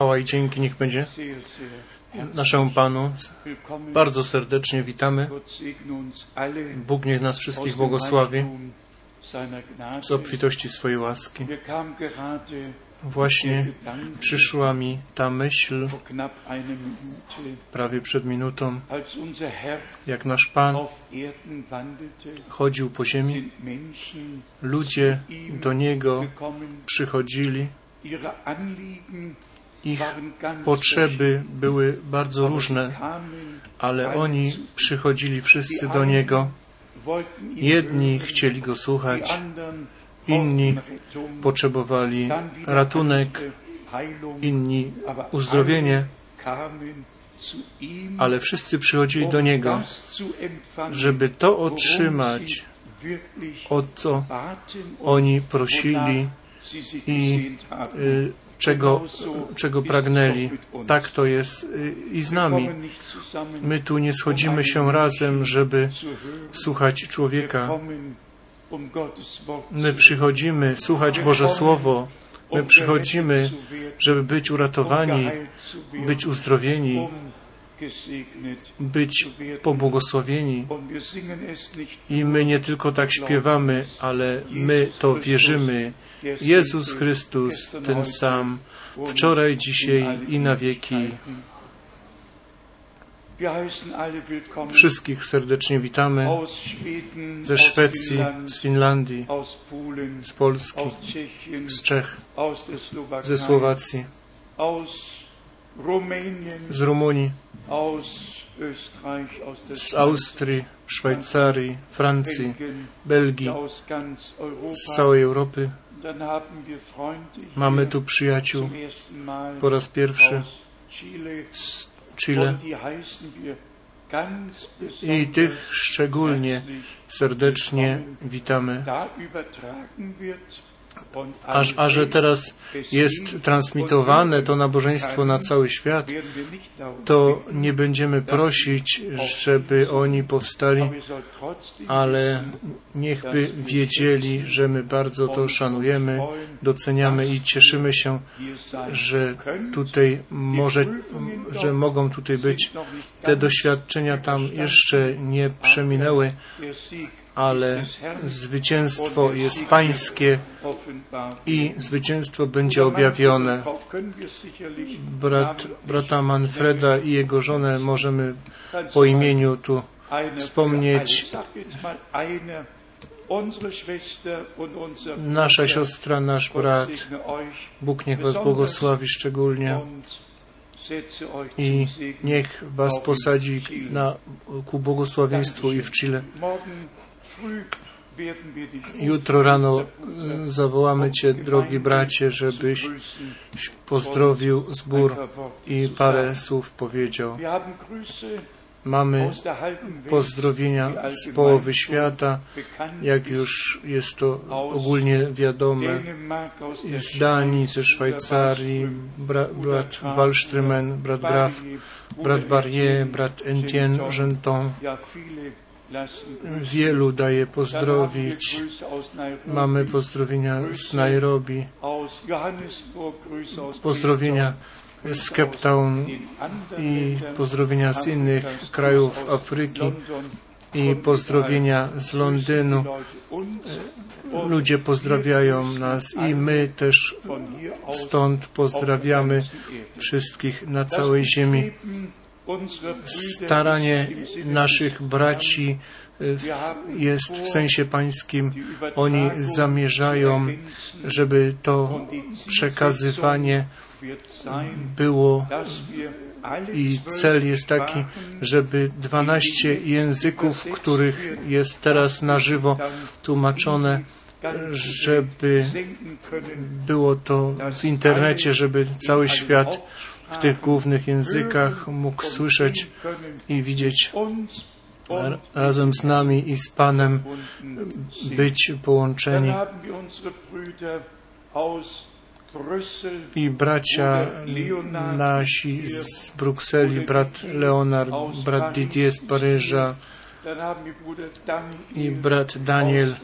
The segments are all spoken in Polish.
Chwała i dzięki niech będzie naszemu Panu. Bardzo serdecznie witamy. Bóg niech nas wszystkich błogosławi z obfitości swojej łaski. Właśnie przyszła mi ta myśl prawie przed minutą, jak nasz Pan chodził po ziemi, ludzie do Niego przychodzili, ich potrzeby były bardzo różne, ale oni przychodzili wszyscy do Niego. Jedni chcieli Go słuchać, inni potrzebowali ratunek, inni uzdrowienie, ale wszyscy przychodzili do Niego, żeby to otrzymać, o co oni prosili i y, czego, czego pragnęli. Tak to jest y, i z nami. My tu nie schodzimy się razem, żeby słuchać człowieka. My przychodzimy słuchać Boże Słowo. My przychodzimy, żeby być uratowani, być uzdrowieni, być pobłogosławieni. I my nie tylko tak śpiewamy, ale my to wierzymy. Jezus Chrystus, ten sam, wczoraj, dzisiaj i na wieki. Wszystkich serdecznie witamy ze Szwecji, z Finlandii, z Polski, z Czech, ze Słowacji, z Rumunii, z Austrii, Szwajcarii, Francji, Belgii, z całej Europy. Mamy tu przyjaciół. po raz pierwszy z Chile. I tych szczególnie serdecznie witamy. A, a że teraz jest transmitowane to nabożeństwo na cały świat, to nie będziemy prosić, żeby oni powstali, ale niechby wiedzieli, że my bardzo to szanujemy, doceniamy i cieszymy się, że tutaj może, że mogą tutaj być. Te doświadczenia tam jeszcze nie przeminęły, ale zwycięstwo jest pańskie i zwycięstwo będzie objawione. Brat, brata Manfreda i jego żonę możemy po imieniu tu wspomnieć. Nasza siostra, nasz brat, Bóg niech Was błogosławi szczególnie i niech Was posadzi na, ku błogosławieństwu i w Chile. Jutro rano zawołamy Cię, drogi bracie, żebyś pozdrowił zbór i parę słów powiedział. Mamy pozdrowienia z połowy świata, jak już jest to ogólnie wiadome, z Danii, ze Szwajcarii, bra, brat Wallströmen, brat Graf, brat Barrier, brat Etienne Genton, Wielu daje pozdrowić. Mamy pozdrowienia z Nairobi, pozdrowienia z Cape Town i pozdrowienia z innych krajów Afryki i pozdrowienia z Londynu. Ludzie pozdrawiają nas i my też stąd pozdrawiamy wszystkich na całej ziemi staranie naszych braci jest w sensie pańskim. Oni zamierzają, żeby to przekazywanie było. i cel jest taki, żeby 12 języków, których jest teraz na żywo tłumaczone, żeby było to w internecie, żeby cały świat w tych głównych językach mógł słyszeć i widzieć razem z nami i z Panem być połączeni. I bracia nasi z Brukseli, brat Leonard, brat Didier z Paryża i brat Daniel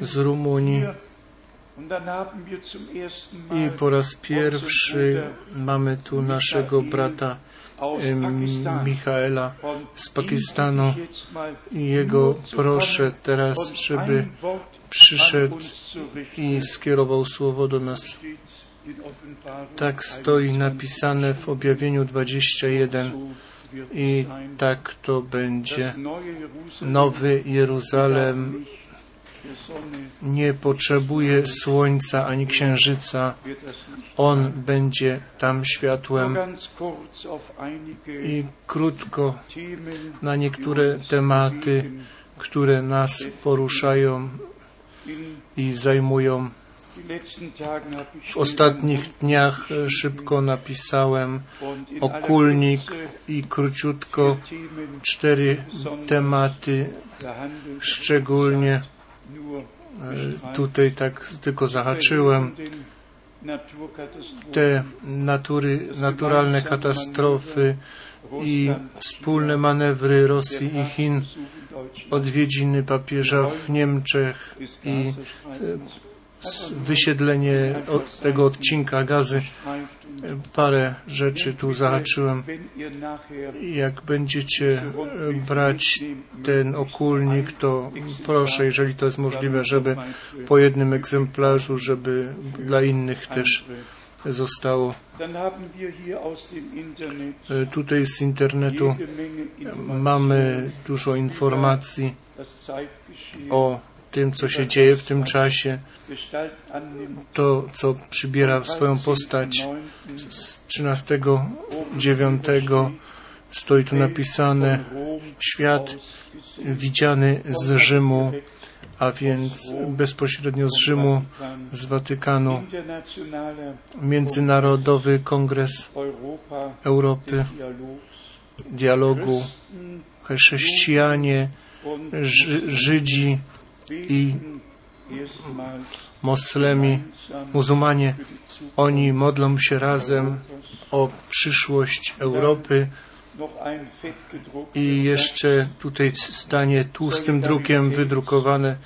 z Rumunii I po raz pierwszy mamy tu naszego brata Michaela z Pakistanu i jego proszę teraz, żeby przyszedł i skierował słowo do nas. Tak stoi napisane w objawieniu 21 i tak to będzie. Nowy Jeruzalem nie potrzebuje słońca ani księżyca. On będzie tam światłem. I krótko na niektóre tematy, które nas poruszają i zajmują. W ostatnich dniach szybko napisałem okulnik i króciutko cztery tematy, szczególnie tutaj tak tylko zahaczyłem te natury, naturalne katastrofy i wspólne manewry Rosji i Chin, odwiedziny papieża w Niemczech i wysiedlenie od tego odcinka gazy. Parę rzeczy tu zahaczyłem. Jak będziecie brać ten okulnik, to proszę, jeżeli to jest możliwe, żeby po jednym egzemplarzu, żeby dla innych też zostało. Tutaj z internetu mamy dużo informacji o tym, co się dzieje w tym czasie, to, co przybiera swoją postać z 13.9 stoi tu napisane świat widziany z Rzymu, a więc bezpośrednio z Rzymu, z Watykanu, Międzynarodowy Kongres Europy, dialogu, chrześcijanie, Żydzi, i moslemi, muzułmanie, oni modlą się razem o przyszłość Europy. I jeszcze tutaj stanie tłustym drukiem wydrukowane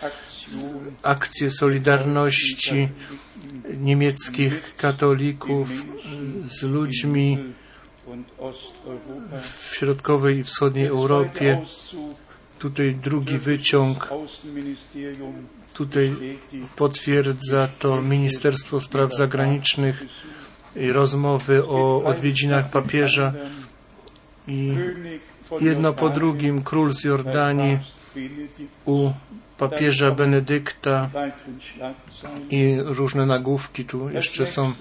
akcje Solidarności niemieckich katolików z ludźmi w środkowej i wschodniej Europie Tutaj drugi wyciąg, tutaj potwierdza to Ministerstwo Spraw Zagranicznych rozmowy o odwiedzinach papieża. I jedno po drugim król z Jordanii u papieża Benedykta i różne nagłówki tu jeszcze są.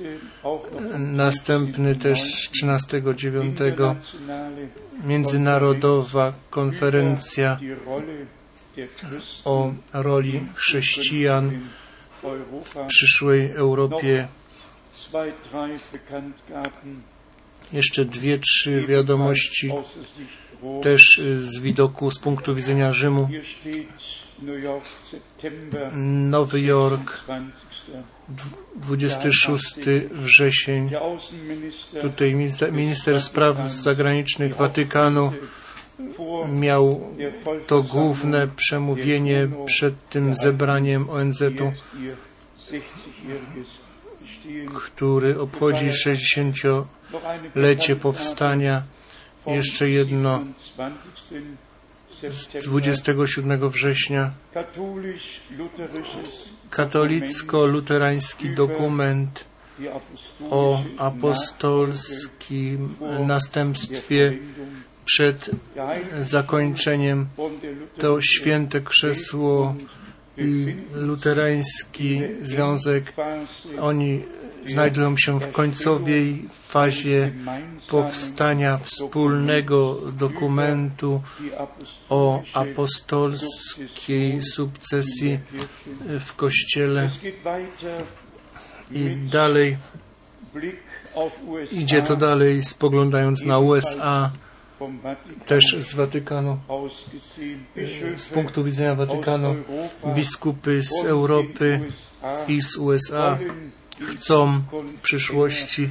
Następny też 13.9 międzynarodowa konferencja o roli chrześcijan w przyszłej Europie. Jeszcze dwie, trzy wiadomości też z widoku, z punktu widzenia Rzymu. Nowy Jork, 26 wrzesień. Tutaj minister spraw zagranicznych Watykanu miał to główne przemówienie przed tym zebraniem ONZ-u, który obchodzi 60-lecie powstania. Jeszcze jedno z 27 września katolicko-luterański dokument o apostolskim następstwie przed zakończeniem to święte krzesło i luterański związek. Oni znajdują się w końcowej fazie powstania wspólnego dokumentu o apostolskiej sukcesji w Kościele. I dalej idzie to dalej, spoglądając na USA, też z Watykanu, z punktu widzenia Watykanu, biskupy z Europy i z USA chcą w przyszłości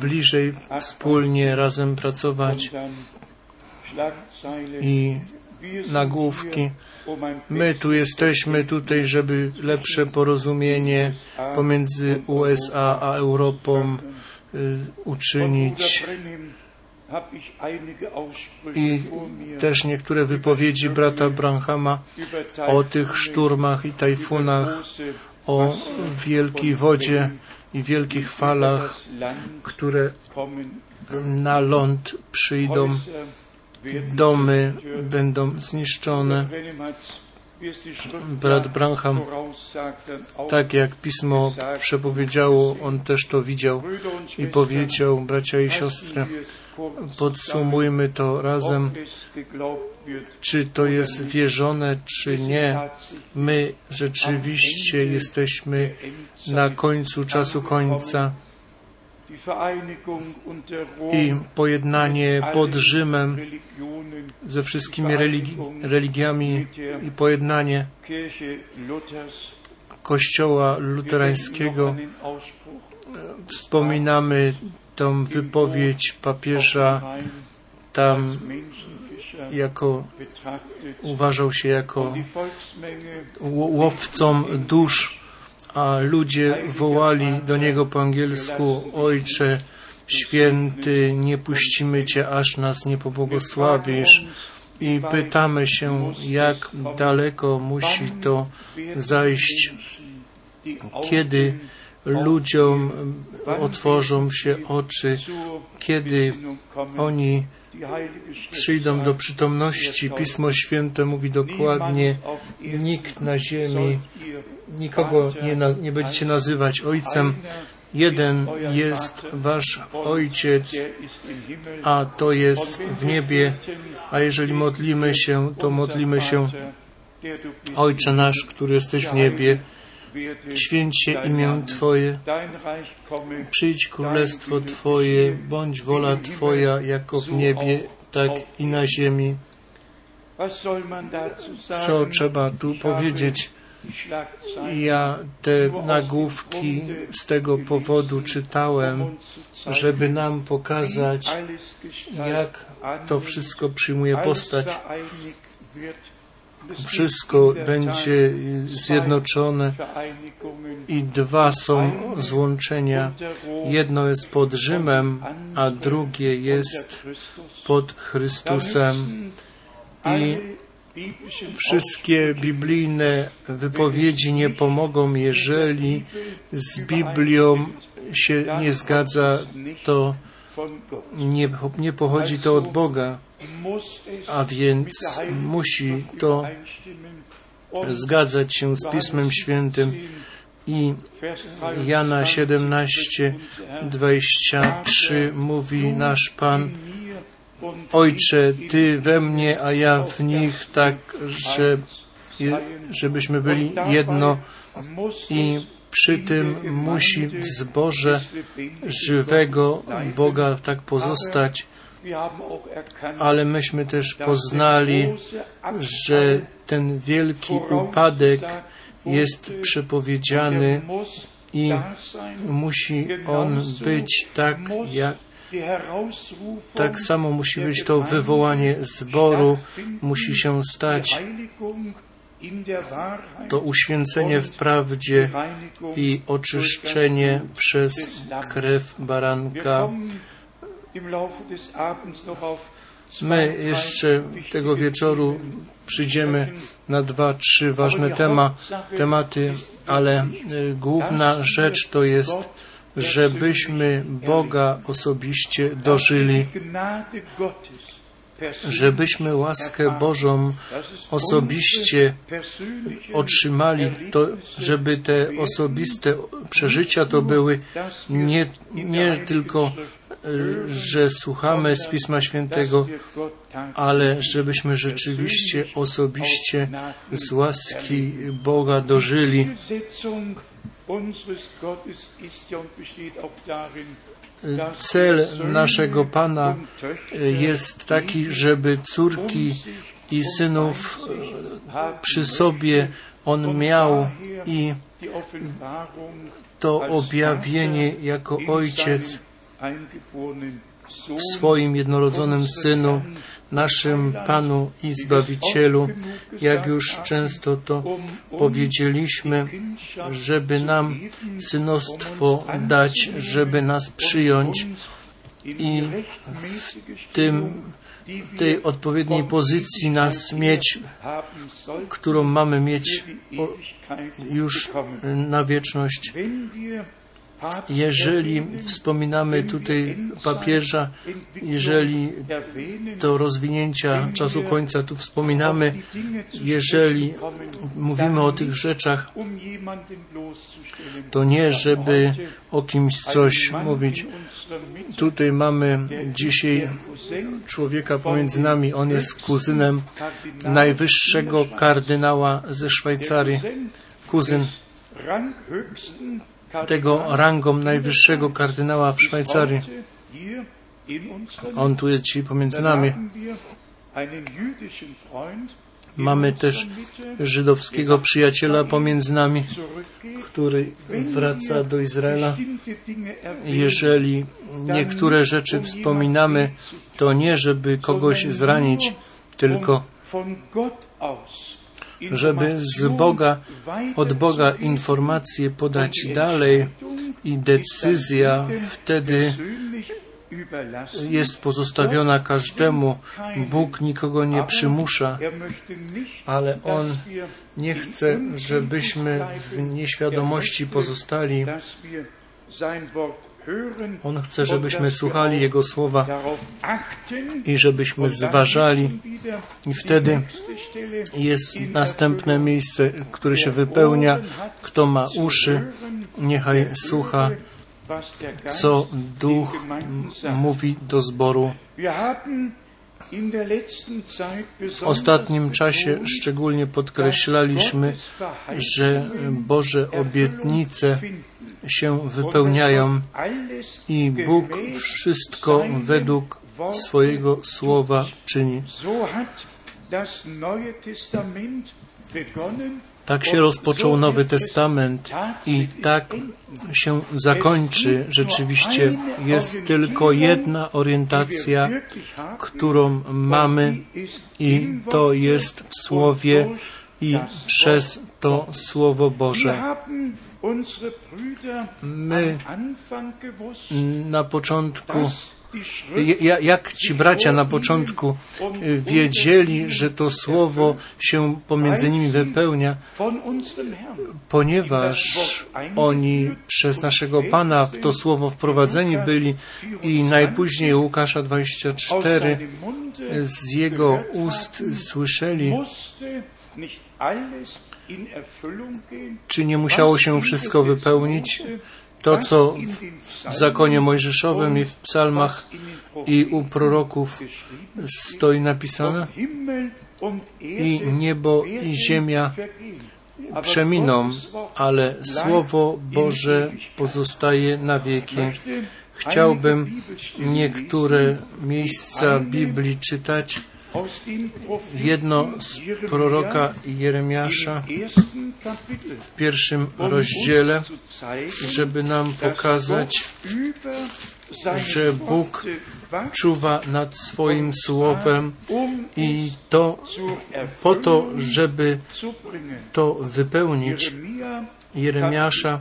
bliżej wspólnie razem pracować i nagłówki. My tu jesteśmy tutaj, żeby lepsze porozumienie pomiędzy USA a Europą y, uczynić. I też niektóre wypowiedzi brata Branhama o tych szturmach i tajfunach, o wielkiej wodzie i wielkich falach, które na ląd przyjdą, domy będą zniszczone. Brat Branham, tak jak pismo przepowiedziało, on też to widział i powiedział, bracia i siostry, podsumujmy to razem, czy to jest wierzone, czy nie. My rzeczywiście jesteśmy na końcu czasu końca i pojednanie pod Rzymem ze wszystkimi religi religiami i pojednanie Kościoła luterańskiego. Wspominamy tą wypowiedź papieża. Tam jako uważał się jako łowcą dusz, a ludzie wołali do niego po angielsku Ojcze święty, nie puścimy Cię, aż nas nie pobłogosławisz. I pytamy się, jak daleko musi to zajść, kiedy ludziom otworzą się oczy, kiedy oni przyjdą do przytomności. Pismo Święte mówi dokładnie, nikt na ziemi, nikogo nie, na, nie będziecie nazywać Ojcem. Jeden jest Wasz Ojciec, a to jest w niebie. A jeżeli modlimy się, to modlimy się Ojcze nasz, który jesteś w niebie, święć się imię Twoje, przyjdź królestwo Twoje, bądź wola Twoja jako w niebie, tak i na ziemi. Co trzeba tu powiedzieć? Ja te nagłówki z tego powodu czytałem, żeby nam pokazać, jak to wszystko przyjmuje postać wszystko będzie zjednoczone i dwa są złączenia. Jedno jest pod Rzymem, a drugie jest pod Chrystusem. I wszystkie biblijne wypowiedzi nie pomogą, jeżeli z Biblią się nie zgadza, to nie, nie pochodzi to od Boga a więc musi to zgadzać się z Pismem Świętym i Jana 17, 23 mówi nasz Pan Ojcze, Ty we mnie, a ja w nich, tak, że, żebyśmy byli jedno. I przy tym musi w zborze żywego Boga tak pozostać, ale myśmy też poznali, że ten wielki upadek jest przepowiedziany i musi on być tak, jak tak samo musi być to wywołanie zboru, musi się stać to uświęcenie w prawdzie i oczyszczenie przez krew baranka. My jeszcze tego wieczoru przyjdziemy na dwa, trzy ważne tema, tematy, ale y, główna rzecz to jest, żebyśmy Boga osobiście dożyli, żebyśmy łaskę Bożą osobiście otrzymali, to, żeby te osobiste przeżycia to były nie, nie tylko że słuchamy z Pisma Świętego, ale żebyśmy rzeczywiście osobiście z łaski Boga dożyli. Cel naszego Pana jest taki, żeby córki i synów przy sobie On miał i to objawienie jako Ojciec w swoim jednorodzonym Synu, naszym Panu i Zbawicielu, jak już często to powiedzieliśmy, żeby nam synostwo dać, żeby nas przyjąć i w tym tej odpowiedniej pozycji nas mieć, którą mamy mieć już na wieczność. Jeżeli wspominamy tutaj papieża, jeżeli do rozwinięcia czasu końca tu wspominamy, jeżeli mówimy o tych rzeczach, to nie, żeby o kimś coś mówić. Tutaj mamy dzisiaj człowieka pomiędzy nami. On jest kuzynem najwyższego kardynała ze Szwajcarii. Kuzyn tego rangą najwyższego kardynała w Szwajcarii. On tu jest dzisiaj pomiędzy nami. Mamy też żydowskiego przyjaciela pomiędzy nami, który wraca do Izraela. Jeżeli niektóre rzeczy wspominamy, to nie żeby kogoś zranić, tylko żeby z Boga, od Boga informacje podać dalej i decyzja wtedy jest pozostawiona każdemu. Bóg nikogo nie przymusza, ale On nie chce, żebyśmy w nieświadomości pozostali. On chce, żebyśmy słuchali Jego słowa i żebyśmy zważali. I wtedy jest następne miejsce, które się wypełnia. Kto ma uszy, niechaj słucha, co Duch mówi do zboru. W ostatnim czasie szczególnie podkreślaliśmy, że Boże obietnice się wypełniają i Bóg wszystko według swojego słowa czyni. Tak się rozpoczął Nowy Testament i tak się zakończy. Rzeczywiście jest tylko jedna orientacja, którą mamy i to jest w Słowie i przez to Słowo Boże. My na początku jak ci bracia na początku wiedzieli, że to słowo się pomiędzy nimi wypełnia, ponieważ oni przez naszego Pana w to słowo wprowadzeni byli i najpóźniej Łukasza 24 z jego ust słyszeli, czy nie musiało się wszystko wypełnić? To, co w zakonie mojżeszowym i w psalmach i u proroków stoi napisane, i niebo i ziemia przeminą, ale Słowo Boże pozostaje na wieki. Chciałbym niektóre miejsca Biblii czytać jedno z proroka Jeremiasza w pierwszym rozdziale, żeby nam pokazać, że Bóg czuwa nad swoim słowem i to po to, żeby to wypełnić. Jeremiasza,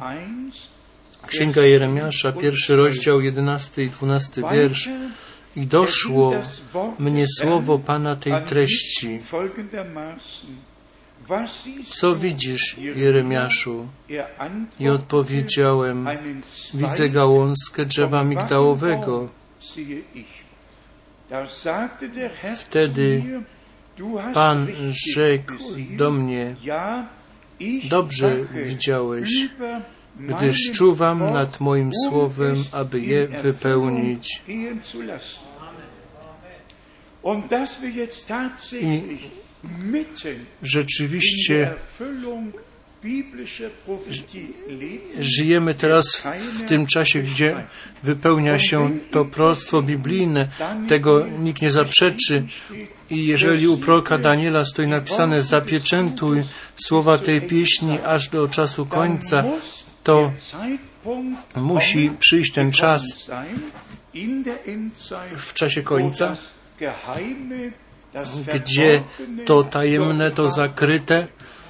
Księga Jeremiasza, pierwszy rozdział, jedenasty i dwunasty wiersz. I doszło mnie słowo Pana tej treści. Co widzisz, Jeremiaszu? I odpowiedziałem, widzę gałązkę drzewa migdałowego. Wtedy Pan rzekł do mnie, dobrze widziałeś, gdyż czuwam nad moim słowem, aby je wypełnić. I rzeczywiście żyjemy teraz w tym czasie, gdzie wypełnia się to proroctwo biblijne. Tego nikt nie zaprzeczy. I jeżeli u proroka Daniela stoi napisane zapieczętuj słowa tej pieśni aż do czasu końca, to musi przyjść ten czas w czasie końca, gdzie to tajemne, to zakryte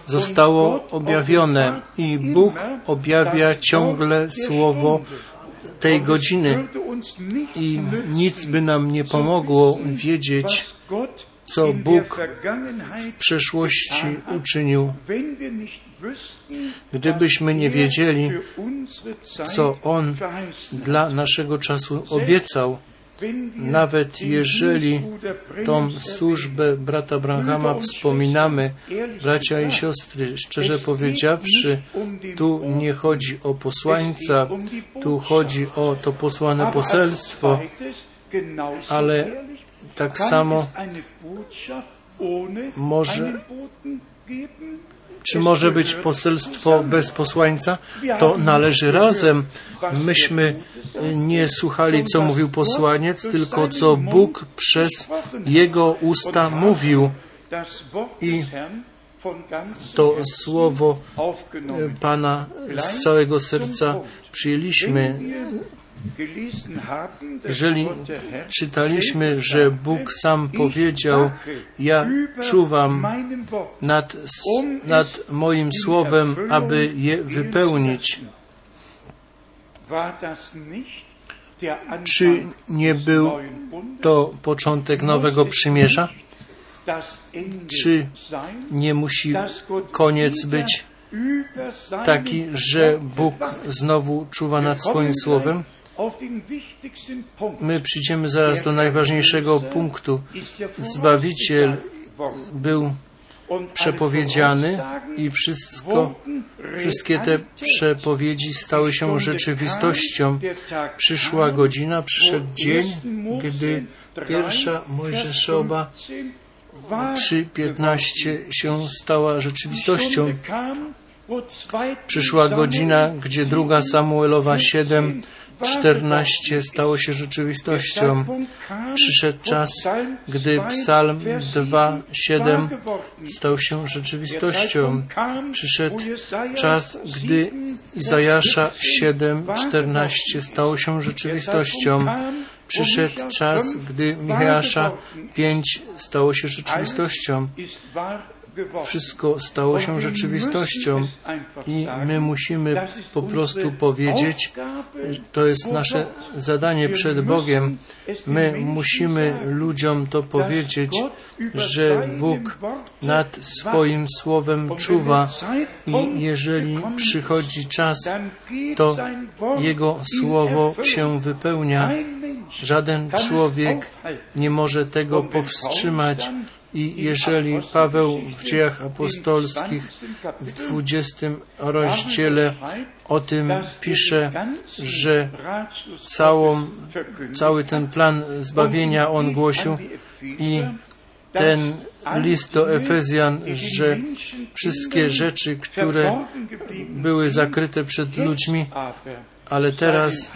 zostało objawione i Bóg objawia ciągle słowo tej godziny i nic by nam nie pomogło wiedzieć, co Bóg w przeszłości uczynił. Gdybyśmy nie wiedzieli, co On dla naszego czasu obiecał, nawet jeżeli tą służbę brata Branhama wspominamy, bracia i siostry, szczerze powiedziawszy, tu nie chodzi o posłańca, tu chodzi o to posłane poselstwo, ale tak samo może czy może być poselstwo bez posłańca? To należy razem. Myśmy nie słuchali, co mówił posłaniec, tylko co Bóg przez jego usta mówił. I to słowo Pana z całego serca przyjęliśmy. Jeżeli czytaliśmy, że Bóg sam powiedział, ja czuwam nad, nad moim słowem, aby je wypełnić, czy nie był to początek nowego przymierza? Czy nie musi koniec być taki, że Bóg znowu czuwa nad swoim słowem? My przyjdziemy zaraz do najważniejszego punktu. Zbawiciel był przepowiedziany i wszystko, wszystkie te przepowiedzi stały się rzeczywistością. Przyszła godzina, przyszedł dzień, gdy pierwsza Mojżeszowa 3.15 się stała rzeczywistością. Przyszła godzina, gdzie druga Samuelowa 7 14 stało się rzeczywistością. Przyszedł czas, gdy Psalm 2:7 stał się rzeczywistością. Przyszedł czas, gdy Izajasza 7:14 stało się rzeczywistością. Przyszedł czas, gdy Michała 5 stało się rzeczywistością wszystko stało się rzeczywistością i my musimy po prostu powiedzieć, to jest nasze zadanie przed Bogiem. My musimy ludziom to powiedzieć, że Bóg nad swoim słowem czuwa i jeżeli przychodzi czas, to Jego słowo się wypełnia. Żaden człowiek nie może tego powstrzymać i jeżeli Paweł w dziejach apostolskich w 20 rozdziale o tym pisze, że całą, cały ten plan zbawienia on głosił i ten list do Efezjan, że wszystkie rzeczy, które były zakryte przed ludźmi, ale teraz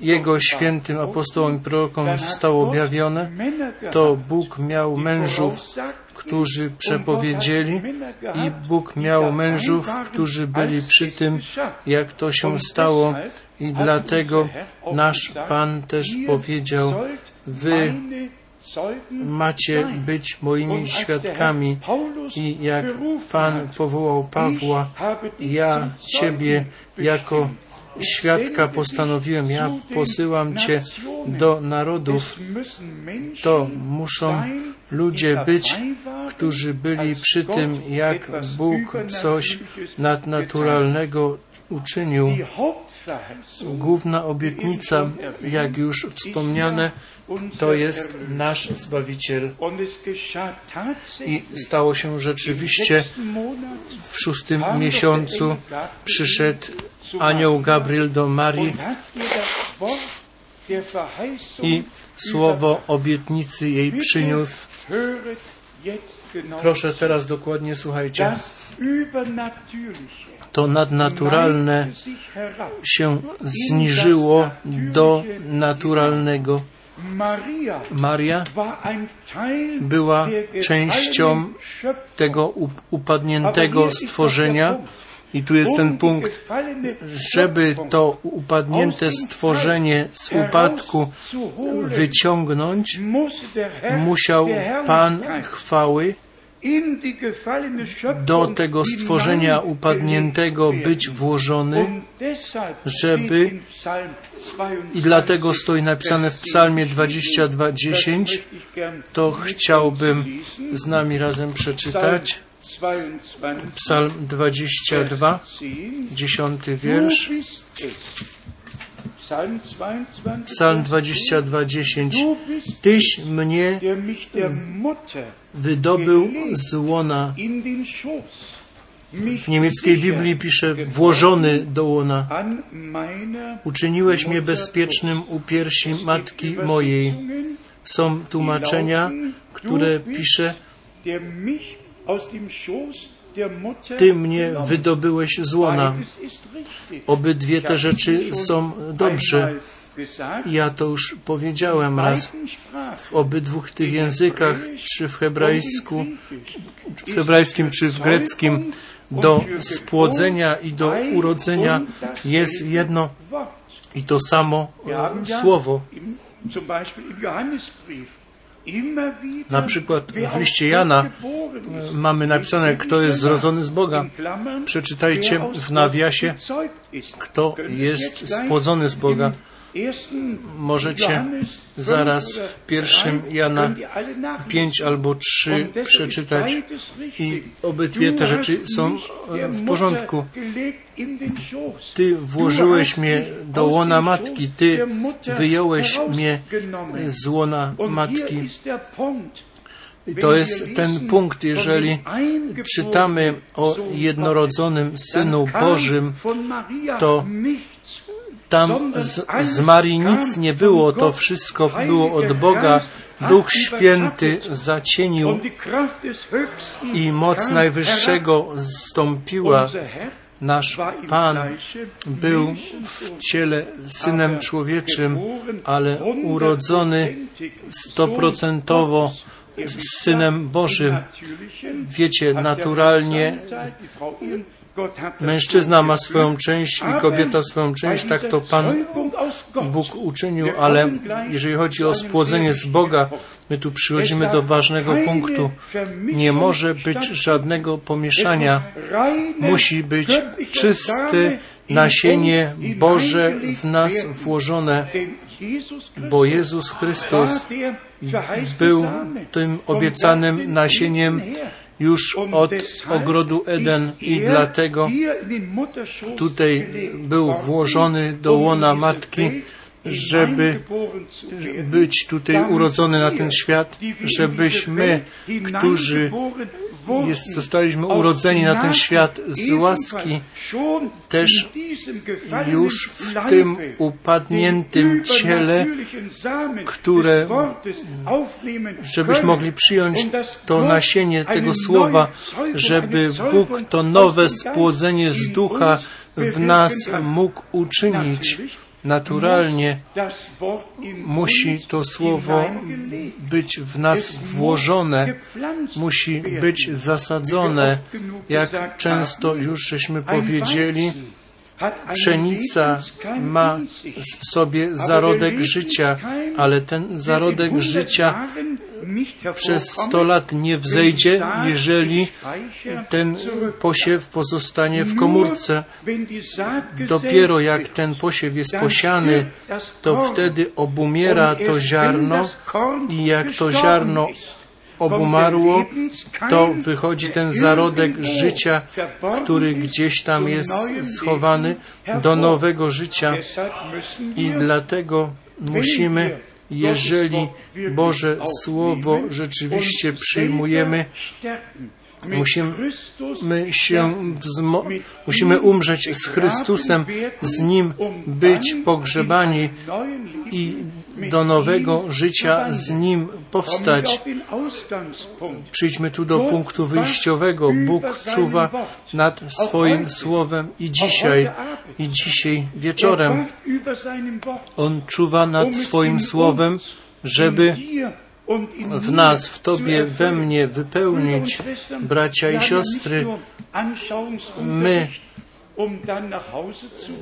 jego świętym apostołom i prorokom zostało objawione, to Bóg miał mężów, którzy przepowiedzieli i Bóg miał mężów, którzy byli przy tym, jak to się stało. I dlatego nasz Pan też powiedział, wy macie być moimi świadkami i jak Pan powołał Pawła, ja Ciebie jako świadka postanowiłem, ja posyłam Cię do narodów, to muszą ludzie być, którzy byli przy tym, jak Bóg coś nadnaturalnego uczynił. Główna obietnica, jak już wspomniane, to jest nasz Zbawiciel. I stało się rzeczywiście w szóstym miesiącu przyszedł anioł Gabriel do Marii. I słowo obietnicy jej przyniósł. Proszę teraz dokładnie słuchajcie. To nadnaturalne się zniżyło do naturalnego. Maria była częścią tego upadniętego stworzenia, I tu jest ten punkt, żeby to upadnięte stworzenie z upadku wyciągnąć, musiał Pan chwały do tego stworzenia upadniętego być włożony, żeby i dlatego stoi napisane w psalmie 22:10, to chciałbym z nami razem przeczytać. Psalm 22, dziesiąty wiersz. Psalm 22, 10. Tyś mnie wydobył z łona. W niemieckiej Biblii pisze włożony do łona. Uczyniłeś mnie bezpiecznym u piersi matki mojej. Są tłumaczenia, które pisze ty mnie wydobyłeś z łona. Obydwie te rzeczy są dobrze. Ja to już powiedziałem raz. W obydwu tych językach, czy w hebrajsku, w hebrajskim, czy w greckim, do spłodzenia i do urodzenia jest jedno i to samo słowo. Na przykład w liście Jana mamy napisane, kto jest zrodzony z Boga. Przeczytajcie w nawiasie, kto jest spłodzony z Boga. Możecie zaraz w pierwszym Jana 5 albo 3 przeczytać i obydwie te rzeczy są w porządku. Ty włożyłeś mnie do łona matki, Ty wyjąłeś mnie z łona matki. I to jest ten punkt, jeżeli czytamy o jednorodzonym Synu Bożym, to tam z, z Marii nic nie było, to wszystko było od Boga. Duch Święty zacienił i moc Najwyższego zstąpiła. Nasz Pan był w ciele Synem Człowieczym, ale urodzony stoprocentowo Synem Bożym. Wiecie, naturalnie Mężczyzna ma swoją część i kobieta swoją część, tak to Pan Bóg uczynił, ale jeżeli chodzi o spłodzenie z Boga, my tu przychodzimy do ważnego punktu. Nie może być żadnego pomieszania. Musi być czyste nasienie Boże w nas włożone, bo Jezus Chrystus był tym obiecanym nasieniem już od ogrodu Eden i dlatego tutaj był włożony do łona matki, żeby być tutaj urodzony na ten świat, żebyśmy, którzy jest, zostaliśmy urodzeni na ten świat z łaski, też już w tym upadniętym ciele, które, żebyśmy mogli przyjąć to nasienie tego słowa, żeby Bóg to nowe spłodzenie z ducha w nas mógł uczynić naturalnie musi to słowo być w nas włożone, musi być zasadzone, jak często już żeśmy powiedzieli, Pszenica ma w sobie zarodek życia, ale ten zarodek życia przez sto lat nie wzejdzie, jeżeli ten posiew pozostanie w komórce. Dopiero jak ten posiew jest posiany, to wtedy obumiera to ziarno i jak to ziarno obumarło, to wychodzi ten zarodek życia, który gdzieś tam jest schowany do nowego życia. i dlatego musimy jeżeli Boże Słowo rzeczywiście przyjmujemy, musimy się musimy umrzeć z Chrystusem, z Nim być pogrzebani i do nowego życia z Nim powstać. Przyjdźmy tu do punktu wyjściowego. Bóg czuwa nad swoim słowem i dzisiaj, i dzisiaj wieczorem. On czuwa nad swoim słowem, żeby w nas, w Tobie, we mnie wypełnić, bracia i siostry. My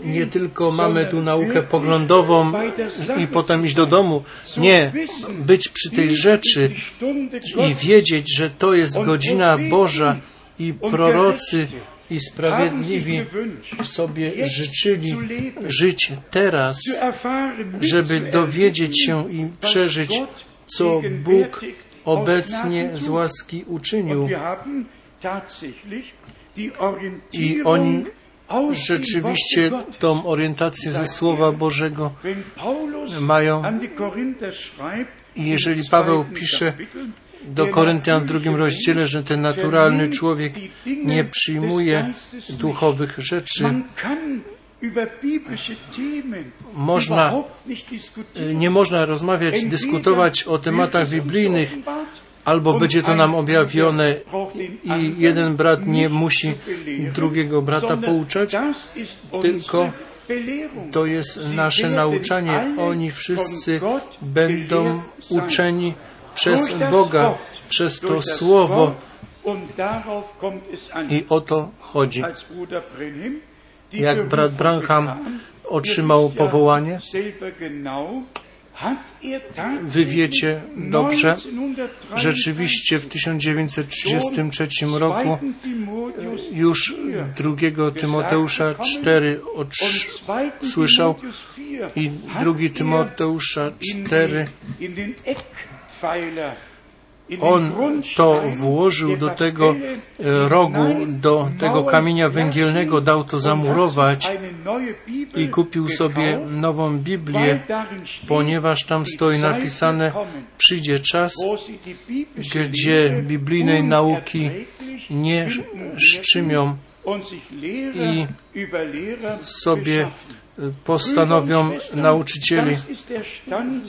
Nie tylko mamy tu naukę poglądową i potem iść do domu. Nie, być przy tej rzeczy i wiedzieć, że to jest godzina Boża i prorocy i sprawiedliwi sobie życzyli żyć teraz, żeby dowiedzieć się i przeżyć, co Bóg obecnie z łaski uczynił. I oni rzeczywiście tą orientację ze Słowa Bożego mają. I jeżeli Paweł pisze do Koryntian w drugim rozdziale, że ten naturalny człowiek nie przyjmuje duchowych rzeczy, można, nie można rozmawiać, dyskutować o tematach biblijnych, albo będzie to nam objawione i jeden brat nie musi drugiego brata pouczać, tylko to jest nasze nauczanie. Oni wszyscy będą uczeni przez Boga, przez to Słowo. I o to chodzi. Jak brat Branham otrzymał powołanie, Wy wiecie dobrze, rzeczywiście w 1933 roku już drugiego Tymoteusza 4 słyszał i drugi Tymoteusza 4 on to włożył do tego e, rogu, do tego kamienia węgielnego, dał to zamurować i kupił sobie nową Biblię, ponieważ tam stoi napisane, przyjdzie czas, gdzie biblijnej nauki nie szczymią i sobie postanowią nauczycieli.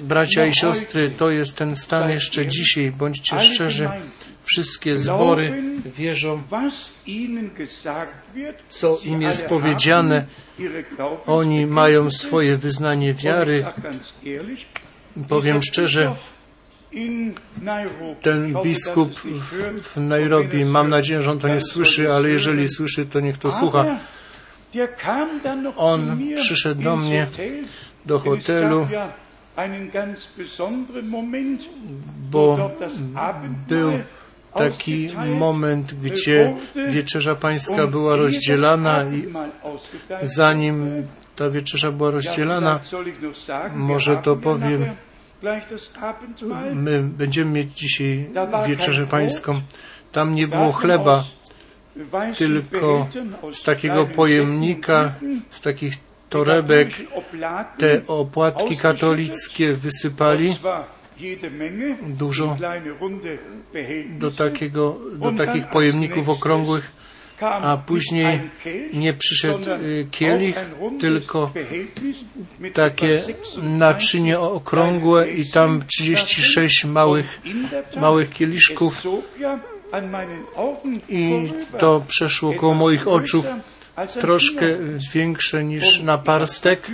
Bracia i siostry, to jest ten stan jeszcze dzisiaj. Bądźcie szczerzy. Wszystkie zbory wierzą, co im jest powiedziane. Oni mają swoje wyznanie wiary. Powiem szczerze, ten biskup w Nairobi, mam nadzieję, że on to nie słyszy, ale jeżeli słyszy, to niech to słucha. On przyszedł do mnie do hotelu, bo był taki moment, gdzie wieczerza pańska była rozdzielana i zanim ta wieczerza była rozdzielana, może to powiem, my będziemy mieć dzisiaj wieczerzę pańską. Tam nie było chleba, tylko z takiego pojemnika, z takich torebek te opłatki katolickie wysypali. dużo do, takiego, do takich pojemników okrągłych, a później nie przyszedł y, kielich, tylko takie naczynie okrągłe i tam 36 małych, małych kieliszków i to przeszło koło moich oczu troszkę większe niż na parstek.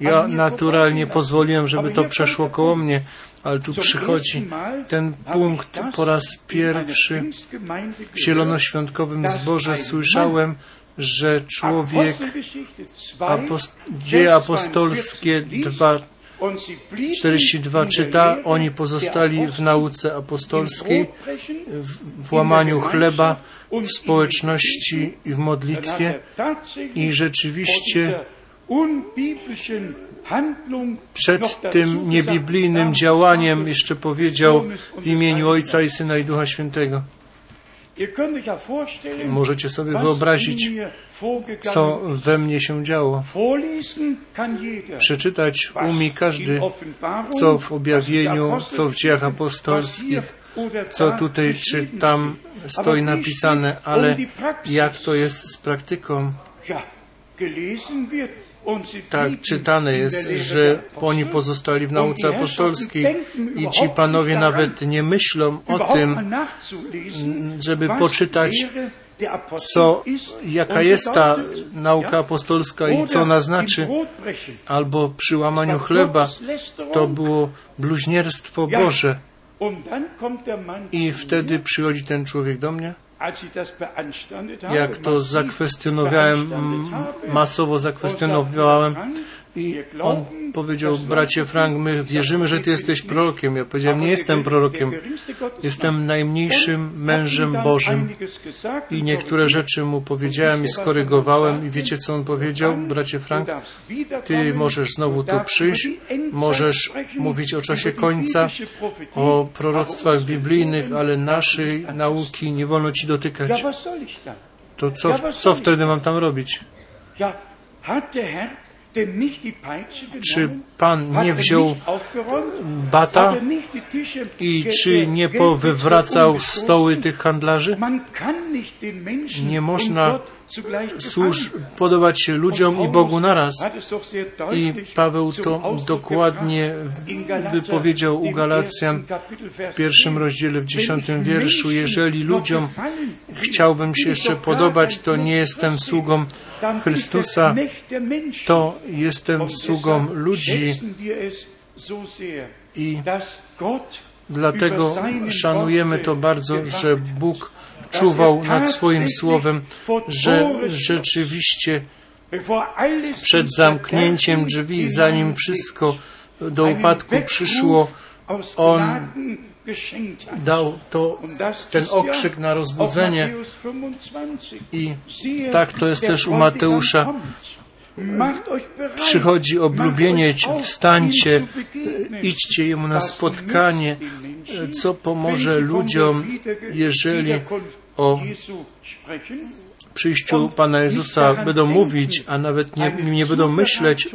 Ja naturalnie pozwoliłem, żeby to przeszło koło mnie, ale tu przychodzi ten punkt po raz pierwszy w zielonoświątkowym zborze słyszałem, że człowiek apost dzieje apostolskie 2 42 czyta, oni pozostali w nauce apostolskiej, w łamaniu chleba, w społeczności i w modlitwie i rzeczywiście przed tym niebiblijnym działaniem jeszcze powiedział w imieniu Ojca i Syna i Ducha Świętego. Możecie sobie wyobrazić, co we mnie się działo. Przeczytać umie każdy, co w objawieniu, co w dziejach apostolskich, co tutaj czy tam stoi napisane, ale jak to jest z praktyką? Tak czytane jest, że oni pozostali w nauce apostolskiej i ci panowie nawet nie myślą o tym, żeby poczytać, co, jaka jest ta nauka apostolska i co ona znaczy, albo przy łamaniu chleba, to było bluźnierstwo Boże. I wtedy przychodzi ten człowiek do mnie jak to zakwestionowałem, masowo zakwestionowałem i on powiedział, bracie Frank, my wierzymy, że ty jesteś prorokiem. Ja powiedziałem, nie jestem prorokiem, jestem najmniejszym mężem Bożym. I niektóre rzeczy mu powiedziałem i skorygowałem i wiecie, co on powiedział, bracie Frank? Ty możesz znowu tu przyjść, możesz mówić o czasie końca, o proroctwach biblijnych, ale naszej nauki nie wolno ci dotykać. To co, co wtedy mam tam robić? Czy Pan nie wziął bata i czy nie powywracał stoły tych handlarzy? Nie można służ, podobać się ludziom i Bogu naraz. I Paweł to dokładnie wypowiedział u Galacjan w pierwszym rozdziale, w dziesiątym wierszu. Jeżeli ludziom chciałbym się jeszcze podobać, to nie jestem sługą Chrystusa, to jestem sługą ludzi i dlatego szanujemy to bardzo, że Bóg czuwał nad swoim słowem, że rzeczywiście przed zamknięciem drzwi, zanim wszystko do upadku przyszło, On dał to, ten okrzyk na rozbudzenie. I tak to jest też u Mateusza. Przychodzi oblubienieć, wstańcie, idźcie Jemu na spotkanie, co pomoże ludziom, jeżeli o przyjściu Pana Jezusa będą mówić, a nawet nie, nie będą myśleć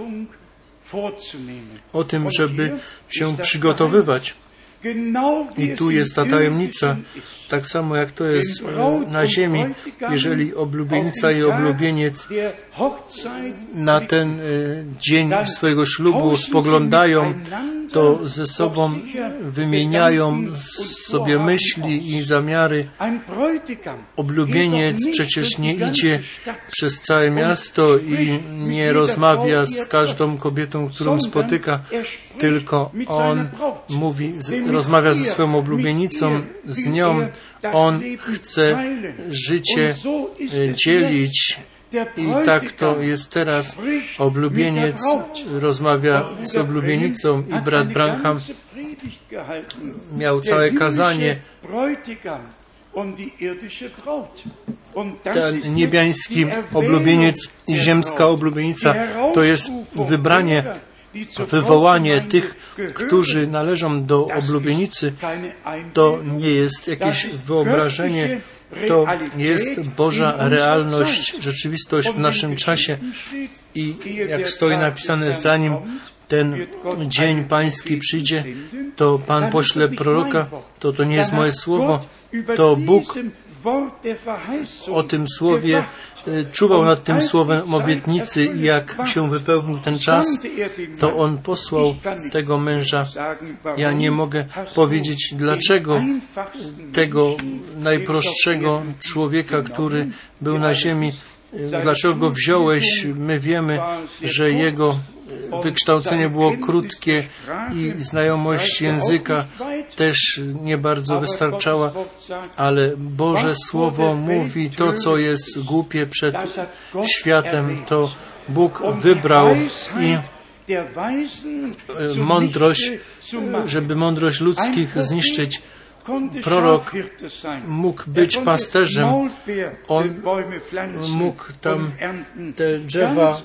o tym, żeby się przygotowywać. I tu jest ta tajemnica, tak samo jak to jest na ziemi, jeżeli oblubienica i oblubieniec na ten dzień swojego ślubu spoglądają, to ze sobą wymieniają sobie myśli i zamiary. Oblubieniec przecież nie idzie przez całe miasto i nie rozmawia z każdą kobietą, którą spotyka, tylko on mówi, rozmawia ze swoją oblubienicą, z nią. On chce życie dzielić i tak to jest teraz. Oblubieniec rozmawia z oblubienicą i brat Branham miał całe kazanie. Ten niebiański oblubieniec i ziemska oblubienica to jest wybranie wywołanie tych, którzy należą do oblubienicy, to nie jest jakieś wyobrażenie, to jest Boża realność, rzeczywistość w naszym czasie. I jak stoi napisane, zanim ten dzień pański przyjdzie, to Pan pośle proroka, to to nie jest moje słowo, to Bóg o tym słowie, czuwał nad tym słowem obietnicy i jak się wypełnił ten czas, to on posłał tego męża. Ja nie mogę powiedzieć, dlaczego tego najprostszego człowieka, który był na ziemi, dlaczego go wziąłeś. My wiemy, że jego wykształcenie było krótkie i znajomość języka też nie bardzo wystarczała, ale Boże Słowo mówi to, co jest głupie przed światem, to Bóg wybrał i mądrość, żeby mądrość ludzkich zniszczyć. Prorok mógł być pasterzem. On mógł tam te drzewa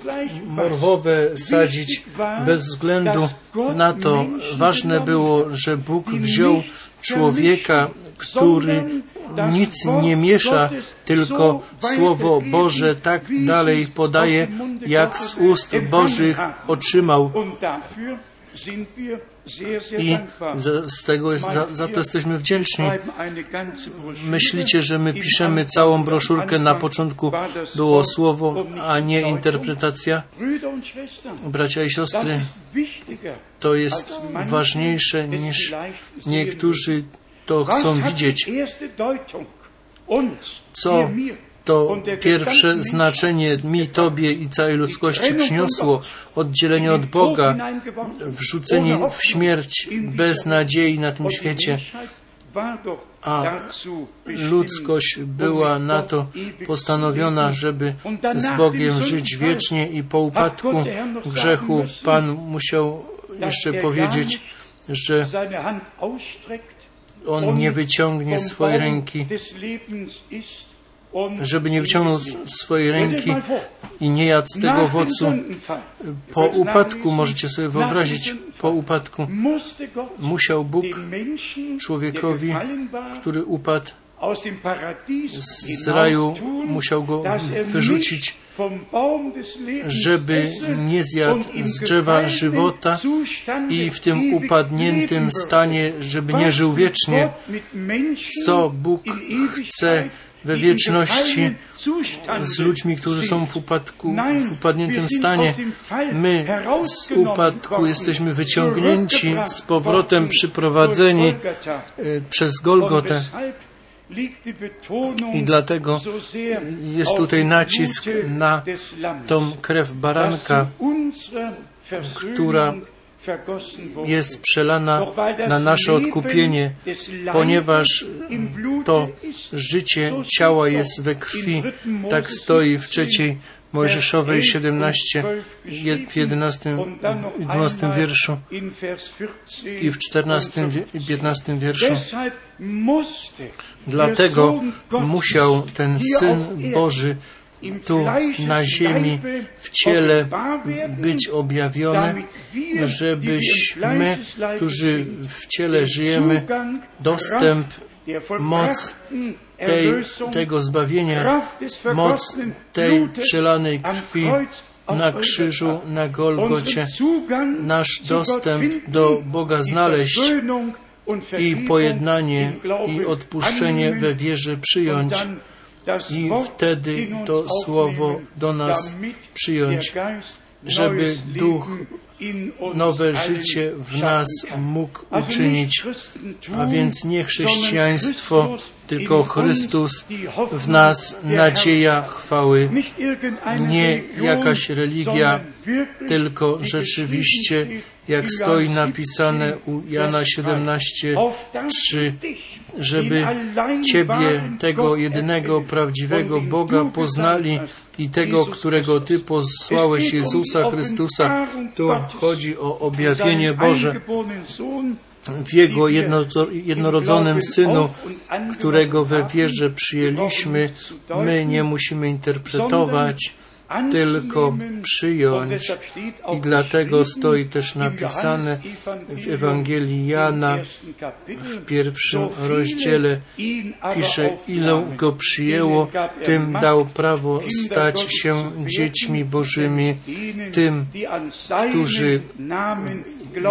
morwowe sadzić bez względu na to. Ważne było, że Bóg wziął człowieka, który nic nie miesza, tylko Słowo Boże tak dalej podaje, jak z ust Bożych otrzymał. I z tego za, za to jesteśmy wdzięczni. Myślicie, że my piszemy całą broszurkę, na początku było słowo, a nie interpretacja? Bracia i siostry, to jest ważniejsze niż niektórzy to chcą widzieć. Co to pierwsze znaczenie mi, Tobie i całej ludzkości przyniosło oddzielenie od Boga, wrzucenie w śmierć bez nadziei na tym świecie. a ludzkość była na to postanowiona, żeby z Bogiem żyć wiecznie i po upadku grzechu Pan musiał jeszcze powiedzieć, że On nie wyciągnie swojej ręki, żeby nie wyciągnął swojej ręki i nie jadł z tego owocu. Po upadku, możecie sobie wyobrazić, po upadku musiał Bóg człowiekowi, który upadł z raju, musiał go wyrzucić, żeby nie zjadł z drzewa żywota i w tym upadniętym stanie, żeby nie żył wiecznie, co Bóg chce we wieczności z ludźmi, którzy są w upadku, w upadniętym stanie. My z upadku jesteśmy wyciągnięci, z powrotem przyprowadzeni przez Golgotę. I dlatego jest tutaj nacisk na tą krew baranka, która jest przelana na nasze odkupienie, ponieważ to życie ciała jest we krwi. Tak stoi w trzeciej Mojżeszowej 17, w 11, 12 wierszu i w 14 i 15 wierszu. Dlatego musiał ten Syn Boży tu na ziemi w ciele być objawiony, żebyśmy, którzy w ciele żyjemy, dostęp, moc tej, tego zbawienia, moc tej przelanej krwi na krzyżu, na Golgocie, nasz dostęp do Boga znaleźć i pojednanie i odpuszczenie we wierze przyjąć i wtedy to słowo do nas przyjąć, żeby Duch nowe życie w nas mógł uczynić, a więc nie chrześcijaństwo, tylko Chrystus w nas, nadzieja chwały, nie jakaś religia, tylko rzeczywiście, jak stoi napisane u Jana 17:3, żeby Ciebie, tego jedynego prawdziwego Boga poznali i tego, którego Ty posłałeś, Jezusa Chrystusa. Tu chodzi o objawienie Boże w Jego jedno, jednorodzonym Synu, którego we wierze przyjęliśmy. My nie musimy interpretować, tylko przyjąć. I dlatego stoi też napisane w Ewangelii Jana w pierwszym rozdziale, pisze, ile go przyjęło, tym dał prawo stać się dziećmi Bożymi, tym, którzy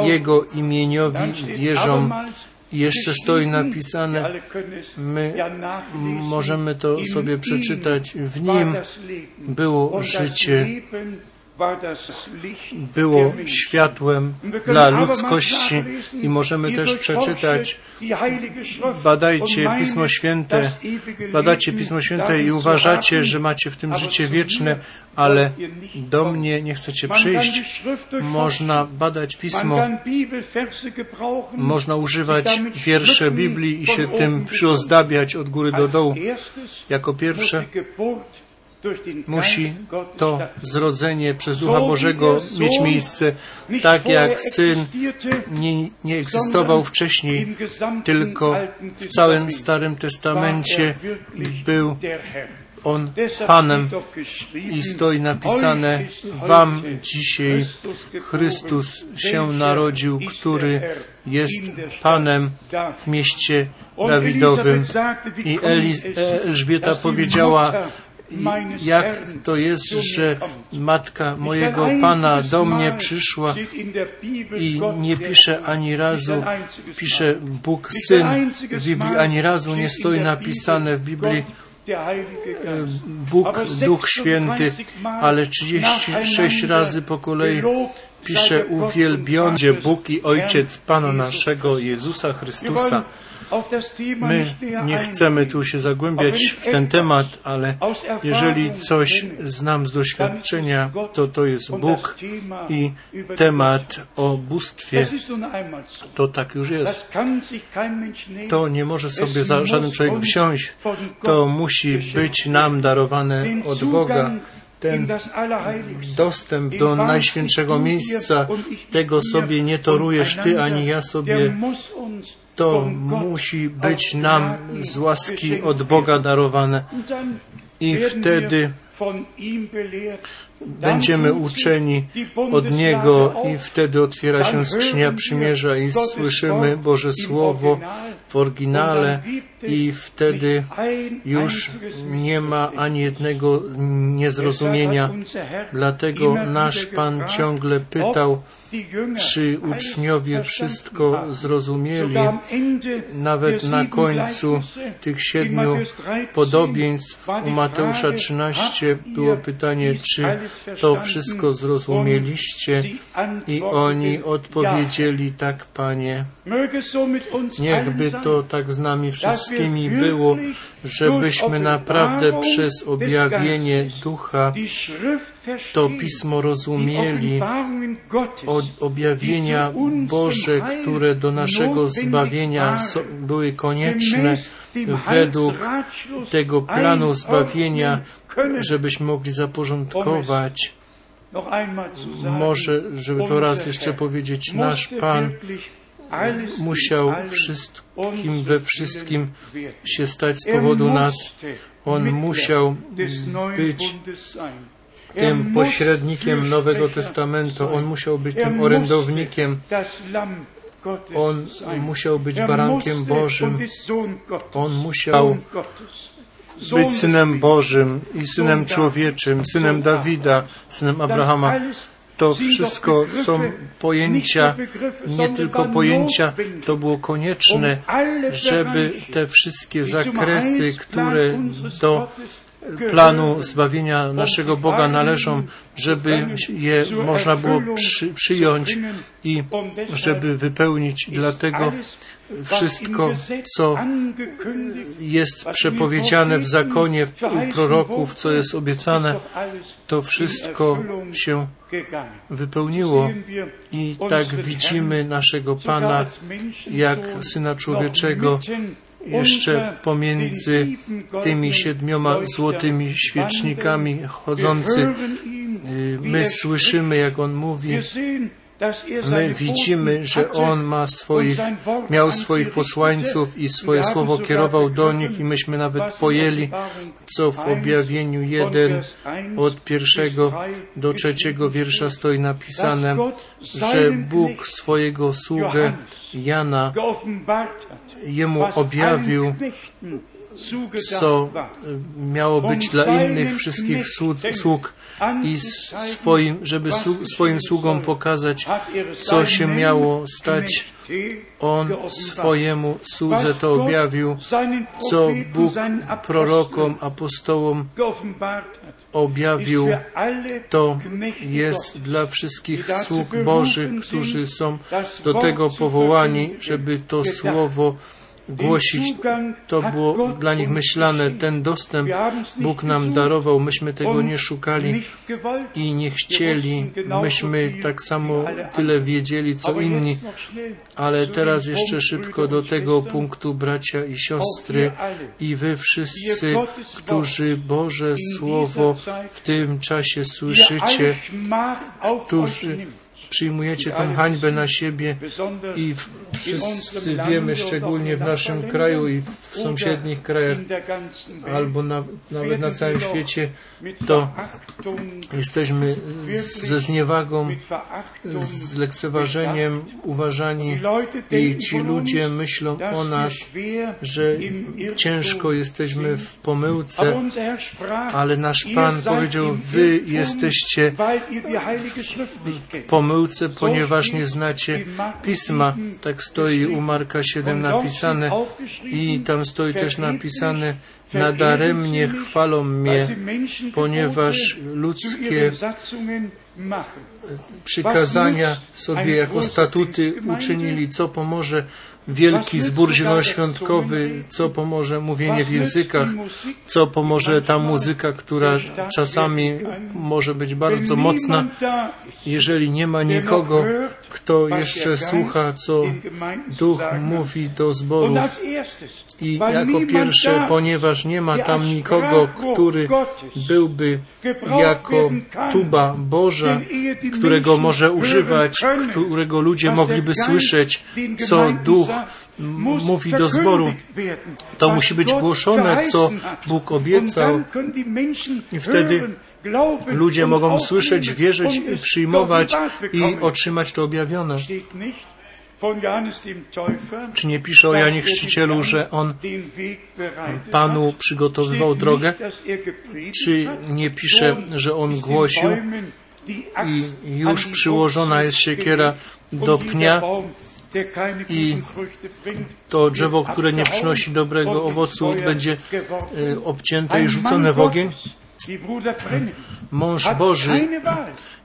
Jego imieniowi wierzą. Jeszcze stoi napisane, my możemy to sobie przeczytać, w nim. Było życie, było światłem dla ludzkości i możemy też przeczytać, badajcie Pismo Święte, badacie Pismo Święte i uważacie, że macie w tym życie wieczne, ale do mnie nie chcecie przyjść. Można badać Pismo, można używać wiersze Biblii i się tym przyozdabiać od góry do dołu. Jako pierwsze musi to zrodzenie przez Ducha Bożego mieć miejsce, tak jak Syn nie, nie egzystował wcześniej, tylko w całym Starym Testamencie. Był on Panem i stoi napisane Wam dzisiaj Chrystus się narodził, który jest Panem w mieście Dawidowym. I Elżbieta powiedziała, jak to jest, że matka mojego Pana do mnie przyszła i nie pisze ani razu, pisze Bóg Syn w Biblii, ani razu nie stoi napisane w Biblii Bóg Duch Święty, ale 36 razy po kolei pisze uwielbiony Bóg i Ojciec Pana naszego Jezusa Chrystusa. My nie chcemy tu się zagłębiać w ten temat, ale jeżeli coś znam z doświadczenia, to to jest Bóg i temat o bóstwie, to tak już jest. To nie może sobie żaden człowiek wsiąść. To musi być nam darowane od Boga. ten dostęp do najświętszego miejsca, tego sobie nie torujesz Ty ani ja sobie. To musi być nam z łaski od Boga darowane. I wtedy będziemy uczeni od Niego i wtedy otwiera się skrzynia przymierza i słyszymy Boże Słowo w oryginale i wtedy już nie ma ani jednego niezrozumienia. Dlatego nasz Pan ciągle pytał, czy uczniowie wszystko zrozumieli. Nawet na końcu tych siedmiu podobieństw u Mateusza 13 było pytanie, czy to wszystko zrozumieliście? I oni odpowiedzieli tak, Panie. Niechby to tak z nami wszystkimi było, żebyśmy naprawdę przez objawienie Ducha to Pismo rozumieli, od objawienia Boże, które do naszego zbawienia były konieczne według tego planu zbawienia, żebyśmy mogli zaporządkować. Może, żeby to raz jeszcze powiedzieć, nasz Pan musiał wszystkim we wszystkim się stać z powodu nas. On musiał być tym pośrednikiem Nowego Testamentu. On musiał być tym orędownikiem. On musiał być barankiem Bożym. On musiał być synem Bożym i synem człowieczym, synem Dawida, synem Abrahama. To wszystko są pojęcia, nie tylko pojęcia, to było konieczne, żeby te wszystkie zakresy, które do planu zbawienia naszego Boga należą, żeby je można było przy, przyjąć i żeby wypełnić. Dlatego wszystko, co jest przepowiedziane w zakonie, u proroków, co jest obiecane, to wszystko się wypełniło. I tak widzimy naszego Pana, jak Syna Człowieczego, jeszcze pomiędzy tymi siedmioma złotymi świecznikami chodzący. My słyszymy, jak On mówi, My widzimy, że On ma swoich, miał swoich posłańców i swoje słowo kierował do nich i myśmy nawet pojęli, co w objawieniu jeden od pierwszego do trzeciego wiersza stoi napisane, że Bóg swojego sługę Jana jemu objawił co miało być dla innych wszystkich sług i swoim, żeby swoim sługom pokazać, co się miało stać. On swojemu słudze to objawił, co Bóg prorokom, apostołom objawił. To jest dla wszystkich sług Bożych, którzy są do tego powołani, żeby to słowo głosić. To było dla nich myślane. Ten dostęp Bóg nam darował. Myśmy tego nie szukali i nie chcieli. Myśmy tak samo tyle wiedzieli, co inni. Ale teraz jeszcze szybko do tego punktu, bracia i siostry, i wy wszyscy, którzy Boże Słowo w tym czasie słyszycie, którzy przyjmujecie tę hańbę na siebie i wszyscy wiemy, szczególnie w naszym kraju i w sąsiednich krajach, albo na, nawet na całym świecie, to jesteśmy ze zniewagą, z lekceważeniem uważani i ci ludzie myślą o nas, że ciężko jesteśmy w pomyłce, ale nasz Pan powiedział, wy jesteście w pomyłce, ponieważ nie znacie Pisma. Tak stoi u Marka 7 napisane. i tam stoi też napisane, nadaremnie chwalą mnie, ponieważ ludzkie przykazania sobie jako statuty uczynili, co pomoże wielki zbór zielonoświątkowy, co pomoże mówienie w językach, co pomoże ta muzyka, która czasami może być bardzo mocna, jeżeli nie ma nikogo, kto jeszcze słucha, co Duch mówi do zborów. I jako pierwsze, ponieważ nie ma tam nikogo, który byłby jako tuba Boża, którego może używać, którego ludzie mogliby słyszeć, co Duch mówi do zboru. To musi być głoszone, co Bóg obiecał. I wtedy ludzie mogą słyszeć, wierzyć, przyjmować i otrzymać to objawione. Czy nie pisze o Janie Chrzcicielu, że on Panu przygotowywał drogę? Czy nie pisze, że on głosił i już przyłożona jest siekiera do pnia i to drzewo, które nie przynosi dobrego owocu, będzie obcięte i rzucone w ogień? Mąż Boży,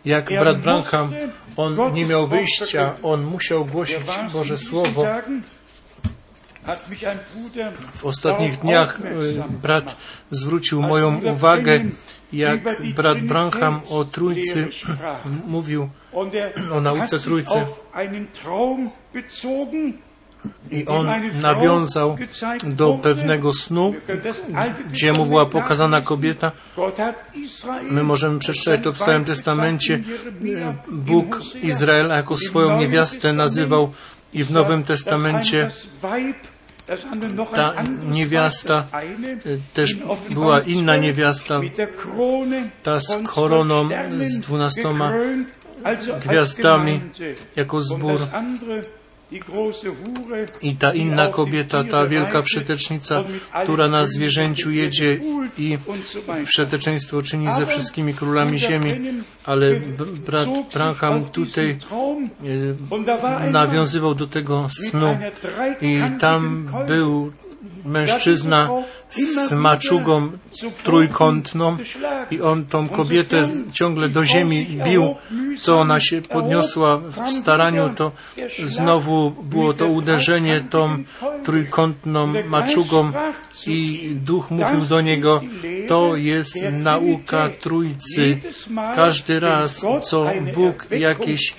jak brat Branham, on nie miał wyjścia, on musiał głosić Boże Słowo. W ostatnich dniach brat zwrócił moją uwagę, jak brat Branham o Trójcy mówił, o nauce Trójcy. I on nawiązał do pewnego snu, gdzie mu była pokazana kobieta. My możemy przeczytać to w Starym Testamencie. Bóg Izraela jako swoją niewiastę nazywał i w Nowym Testamencie ta niewiasta też była inna niewiasta, ta z koroną, z dwunastoma gwiazdami jako zbór. I ta inna kobieta, ta wielka wszetecznica, która na zwierzęciu jedzie i wszeteczeństwo czyni ze wszystkimi królami ziemi, ale brat Branham tutaj nawiązywał do tego snu i tam był mężczyzna z maczugą trójkątną i on tą kobietę ciągle do ziemi bił, co ona się podniosła w staraniu, to znowu było to uderzenie tą trójkątną maczugą i duch mówił do niego, to jest nauka Trójcy. Każdy raz, co Bóg jakieś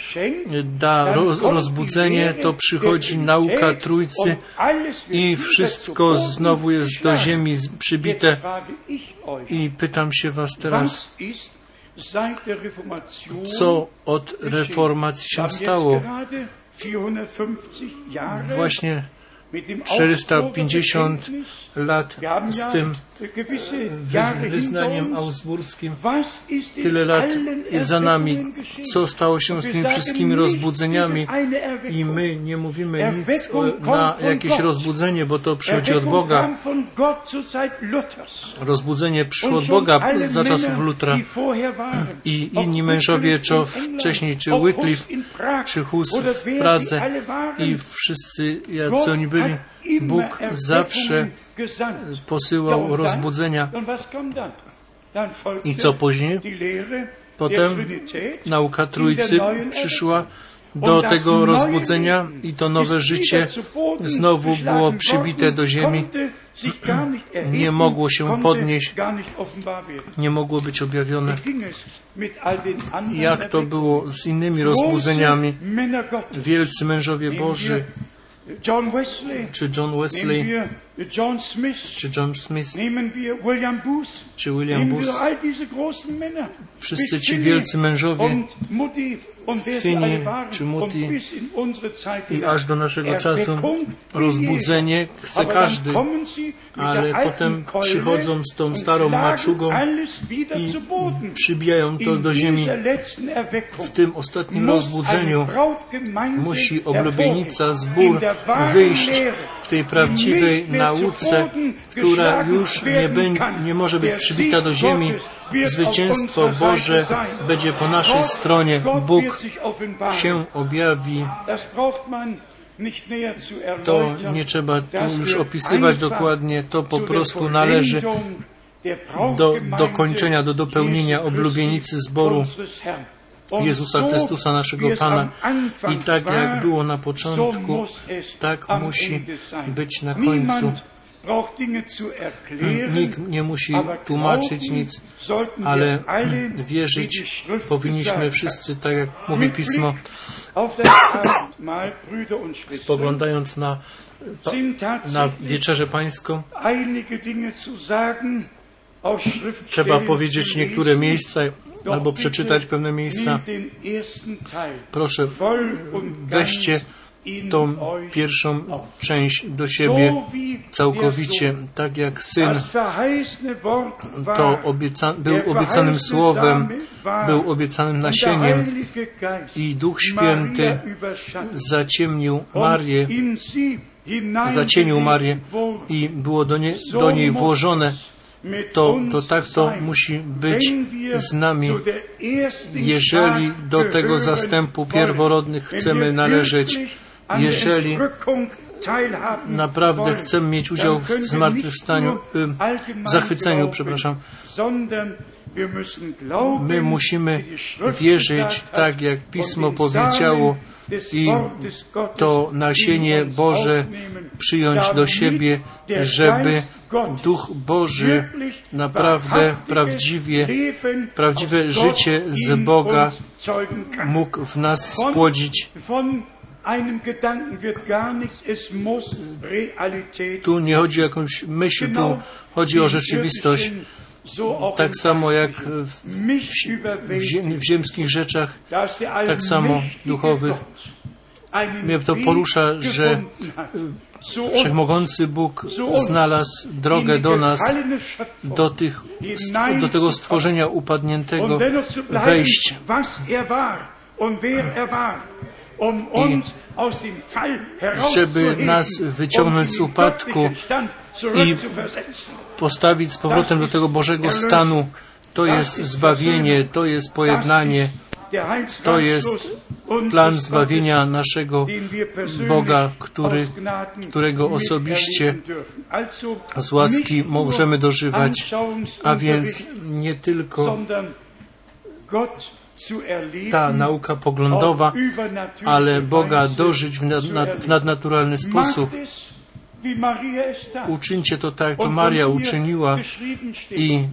da rozbudzenie, to przychodzi nauka Trójcy i wszystko znowu jest do ziemi przybite. I pytam się Was teraz, co od reformacji się stało? Właśnie 450 lat z tym wyznaniem augsburskim. Tyle lat jest za nami. Co stało się z tymi wszystkimi rozbudzeniami? I my nie mówimy nic na jakieś rozbudzenie, bo to przychodzi od Boga. Rozbudzenie przyszło od Boga za czasów Lutra. I inni mężowie, czy wcześniej, czy Wycliffe, czy Hus w Pradze i wszyscy, jacy oni byli, Bóg zawsze posyłał rozbudzenia. I co później? Potem nauka Trójcy przyszła do tego rozbudzenia i to nowe życie znowu było przybite do ziemi. Nie mogło się podnieść, nie mogło być objawione. Jak to było z innymi rozbudzeniami? Wielcy mężowie Boży, John Wesley, czy John Wesley, John Smith, czy John Smith, William Booth, czy William Booth, Männer, wszyscy ci wielcy mężowie waren czy Zeit i aż do naszego Er czasu rozbudzenie chce każdy, ale potem przychodzą z tą starą maczugą i przybijają to do ziemi. W tym ostatnim rozbudzeniu musi oblubienica, der wahren wyjść w tej prawdziwej zu nauce, która już nie, werden bę- kann. nie może być przybita do ziemi. Zwycięstwo Boże będzie po naszej stronie. Bóg się objawi. To nie trzeba tu już opisywać dokładnie. To po prostu należy do dokończenia, do dopełnienia oblubienicy zboru Jezusa Chrystusa, naszego Pana. I tak jak było na początku, tak musi być na końcu. Erklären, Nikt nie musi tłumaczyć nic, ale die wierzyć powinniśmy wszyscy, tak jak mówi Pismo, spoglądając na, na wieczerzę pańską, trzeba powiedzieć niektóre miejsca albo przeczytać pewne miejsca. Proszę, weźcie tą pierwszą część do siebie całkowicie, tak jak Syn. to obieca, był obiecanym słowem, był obiecanym nasieniem. I Duch Święty zaciemnił Marię, zacienił Marię i było do, nie, do niej włożone. To, to tak to musi być z nami. Jeżeli do tego zastępu pierworodnych chcemy należeć, jeżeli naprawdę chcemy mieć udział w zmartwychwstaniu, w zachwyceniu, przepraszam. My musimy wierzyć tak, jak Pismo powiedziało i to nasienie Boże przyjąć do siebie, żeby Duch Boży naprawdę, prawdziwie, prawdziwe życie z Boga mógł w nas spłodzić. Tu nie chodzi o jakąś myśl, tu chodzi o rzeczywistość. Tak samo jak w, w, ziem, w ziemskich rzeczach, tak samo duchowych. Mnie to porusza, że uns, Wszechmogący Bóg znalazł drogę do nas, do, tych, do tego stworzenia upadniętego wejść. Fall żeby nas wyciągnąć z upadku zurückzuversetzen. Postawić z powrotem do tego Bożego stanu. To jest zbawienie, to jest pojednanie, to jest plan zbawienia naszego Boga, który, którego osobiście z łaski możemy dożywać, a więc nie tylko ta nauka poglądowa, ale Boga dożyć w, nad, w nadnaturalny sposób. Uczyńcie to tak, jak to Maria uczyniła. I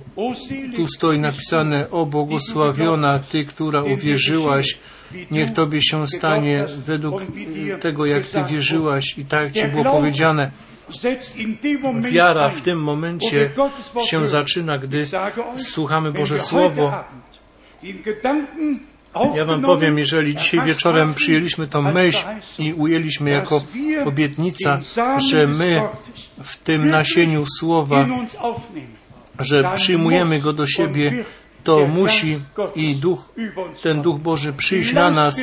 Tu stoi napisane, o błogosławiona Ty, która uwierzyłaś, niech Tobie się stanie według tego, jak Ty wierzyłaś i tak jak Ci było powiedziane. Wiara w tym momencie się zaczyna, gdy słuchamy Boże Słowo. Ja Wam aufgenommen, powiem, jeżeli dzisiaj wieczorem przyjęliśmy tą myśl i ujęliśmy jako obietnica, że my w tym nasieniu Słowa, że przyjmujemy go do siebie, to musi i Duch, ten. Duch Boży przyjść na nas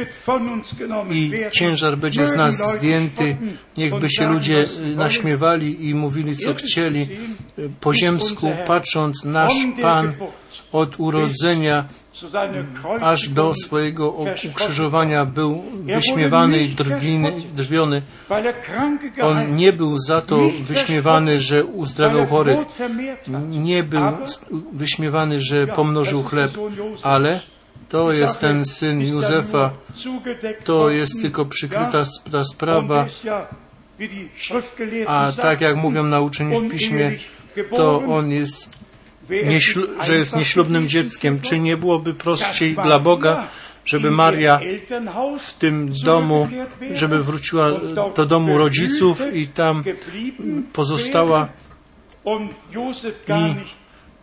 i ciężar będzie z nas zdjęty. Niechby się ludzie wollen. naśmiewali i mówili, co chcieli. Po ziemsku, patrząc, nasz Pan od urodzenia aż do swojego ukrzyżowania był wyśmiewany i drwiony. On nie był za to wyśmiewany, że uzdrawiał chorych. Nie był wyśmiewany, że pomnożył chleb, ale to jest ten syn Józefa. To jest tylko przykryta ta sprawa. A tak jak mówią nauczeni w piśmie, to on jest, że jest nieślubnym dzieckiem. Czy nie byłoby dass prościej dla Boga, żeby Maria w tym domu, żeby wróciła do domu rodziców i tam pozostała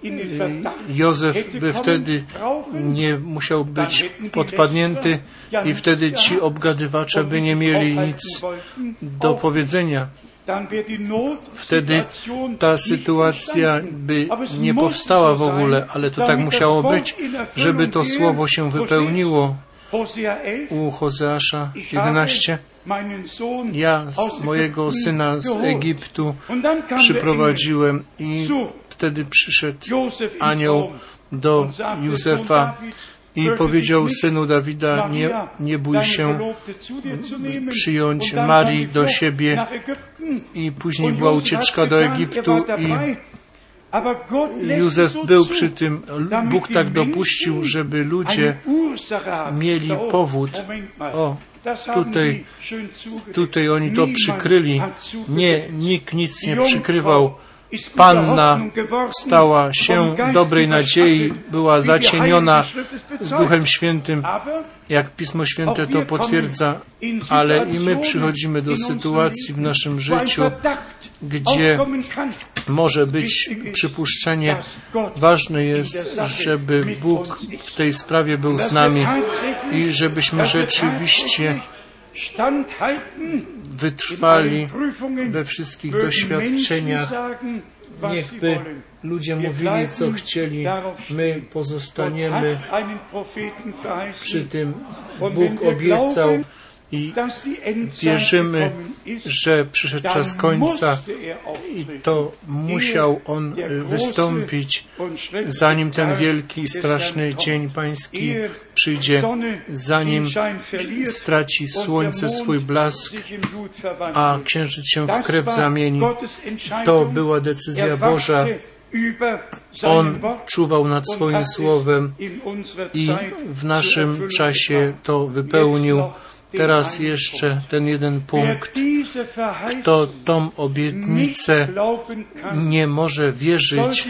i Józef by wtedy nie musiał być podpadnięty i wtedy ci obgadywacze by nie mieli nic do powiedzenia. Wtedy ta sytuacja by nie powstała w ogóle, ale to tak musiało być, żeby to słowo się wypełniło. Hosea 11, u Hozeasza ich habe 11. meinen Sohn Ja mojego syna z. Egiptu przyprowadziłem i wtedy przyszedł anioł do Józefa i powiedział synu Dawida, nie, nie bój się przyjąć Marii do siebie i później była ucieczka do er Egiptu i Józef był przy tym. Bóg tak dopuścił, żeby ludzie mieli powód. O, tutaj, tutaj oni to przykryli. Nie, nikt nic nie przykrywał. Panna stała się dobrej nadziei, była zacieniona. Duchem Świętym, jak Pismo Święte to potwierdza, ale i my przychodzimy do sytuacji w naszym życiu, gdzie może być przypuszczenie. Ważne jest, żeby Bóg w tej sprawie był z nami i żebyśmy rzeczywiście wytrwali we wszystkich doświadczeniach. Niechby ludzie mówili, co chcieli. My pozostaniemy przy tym. Bóg obiecał i wierzymy, że przyszedł czas końca i to musiał On große wystąpić, zanim ten wielki i straszny dzień. Pański przyjdzie, zanim straci słońce swój blask, a księżyc się w krew zamieni. To była decyzja Boża. On czuwał nad swoim słowem i w naszym czasie to wypełnił. Teraz jeszcze ten jeden punkt. Kto tą obietnicę nie może wierzyć,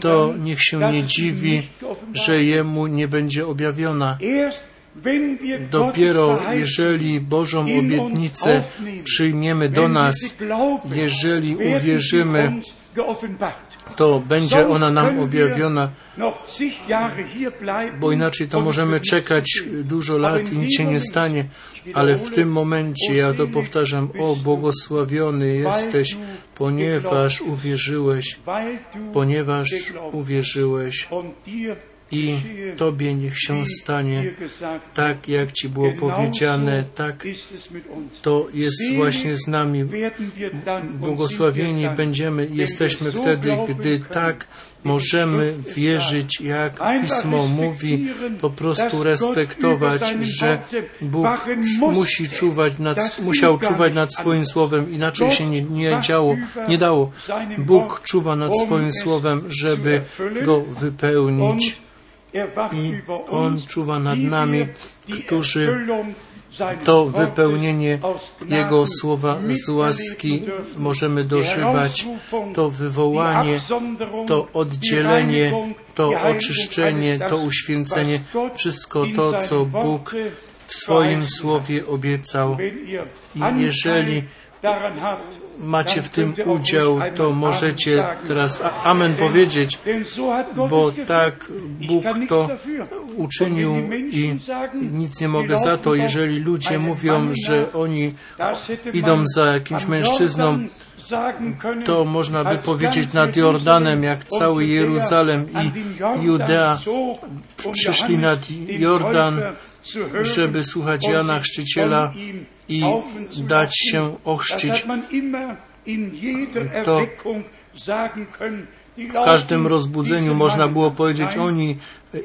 to niech się nie dziwi, że jemu nie będzie objawiona. Dopiero jeżeli Bożą obietnicę przyjmiemy do nas, jeżeli uwierzymy. To będzie ona nam objawiona, bo inaczej to możemy czekać dużo lat i nic się nie stanie. Ale w tym momencie ja to powtarzam, o błogosławiony jesteś, ponieważ uwierzyłeś, ponieważ uwierzyłeś i Tobie niech się stanie tak, jak Ci było powiedziane, tak to jest właśnie z nami. Błogosławieni będziemy, wir jesteśmy wtedy, gdy tak możemy wierzyć, jak Pismo mówi, po prostu respektować, że Bóg musi czuwać nad, Das musiał czuwać nad swoim słowem, inaczej się nie, nie działo, nie dało. Bóg czuwa nad um swoim słowem, żeby go wypełnić. I On czuwa nad nami, którzy to wypełnienie Jego słowa z łaski możemy dożywać. To wywołanie, to oddzielenie, to oczyszczenie, to uświęcenie, wszystko to, co Bóg w swoim słowie obiecał. I jeżeli Macie w tym udział, to możecie teraz Amen powiedzieć, bo tak Bóg to uczynił i nic nie mogę za to, jeżeli ludzie mówią, że oni idą za jakimś mężczyzną, to można by powiedzieć nad Jordanem, jak cały Jeruzalem i Judea przyszli nad Jordan, żeby słuchać Jana Chrzciciela i dać się ochrzcić. To W każdym rozbudzeniu można było powiedzieć, oni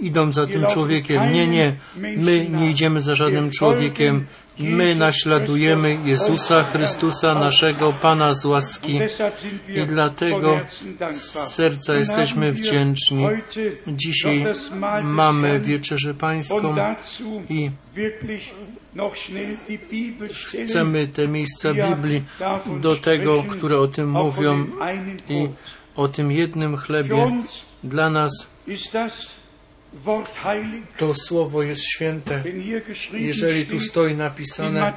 idą za tym człowiekiem. Nie, nie, my nie idziemy za żadnym człowiekiem. My naśladujemy Jezusa Chrystusa, naszego Pana z łaski. I dlatego z serca jesteśmy wdzięczni. Dzisiaj mamy Wieczerzę Pańską i chcemy te miejsca Biblii do tego, które o tym mówią i o tym jednym chlebie. Dla nas to słowo jest święte. Jeżeli tu stoi napisane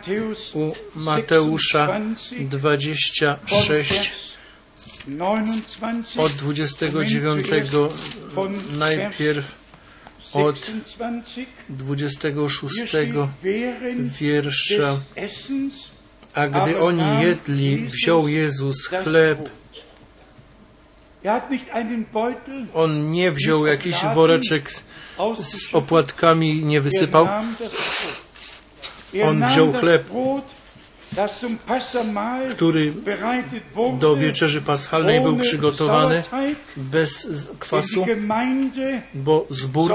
u Mateusza 26, von 26 Vers 29 od 29 najpierw od 26 26 Hier steht, während wiersza. A gdy oni jedli, wziął Jezus chleb. On nie wziął jakiś woreczek z opłatkami nie wysypał. On wziął chleb, Który do wieczerzy paschalnej był przygotowany bez kwasu, bo zbór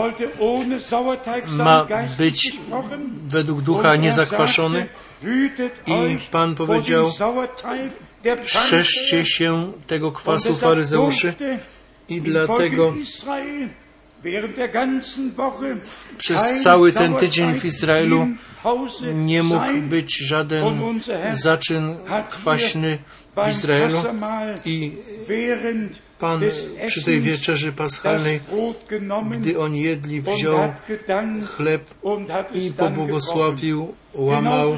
ma być według ducha er niezakwaszony. I Pan powiedział, Strzeżcie się tego kwasu faryzeuszy I dlatego Przez cały ten tydzień w Izraelu nie mógł być żaden zaczyn kwaśny w Izraelu i Pan przy tej wieczerzy paschalnej, gdy oni jedli, wziął chleb i pobłogosławił, łamał.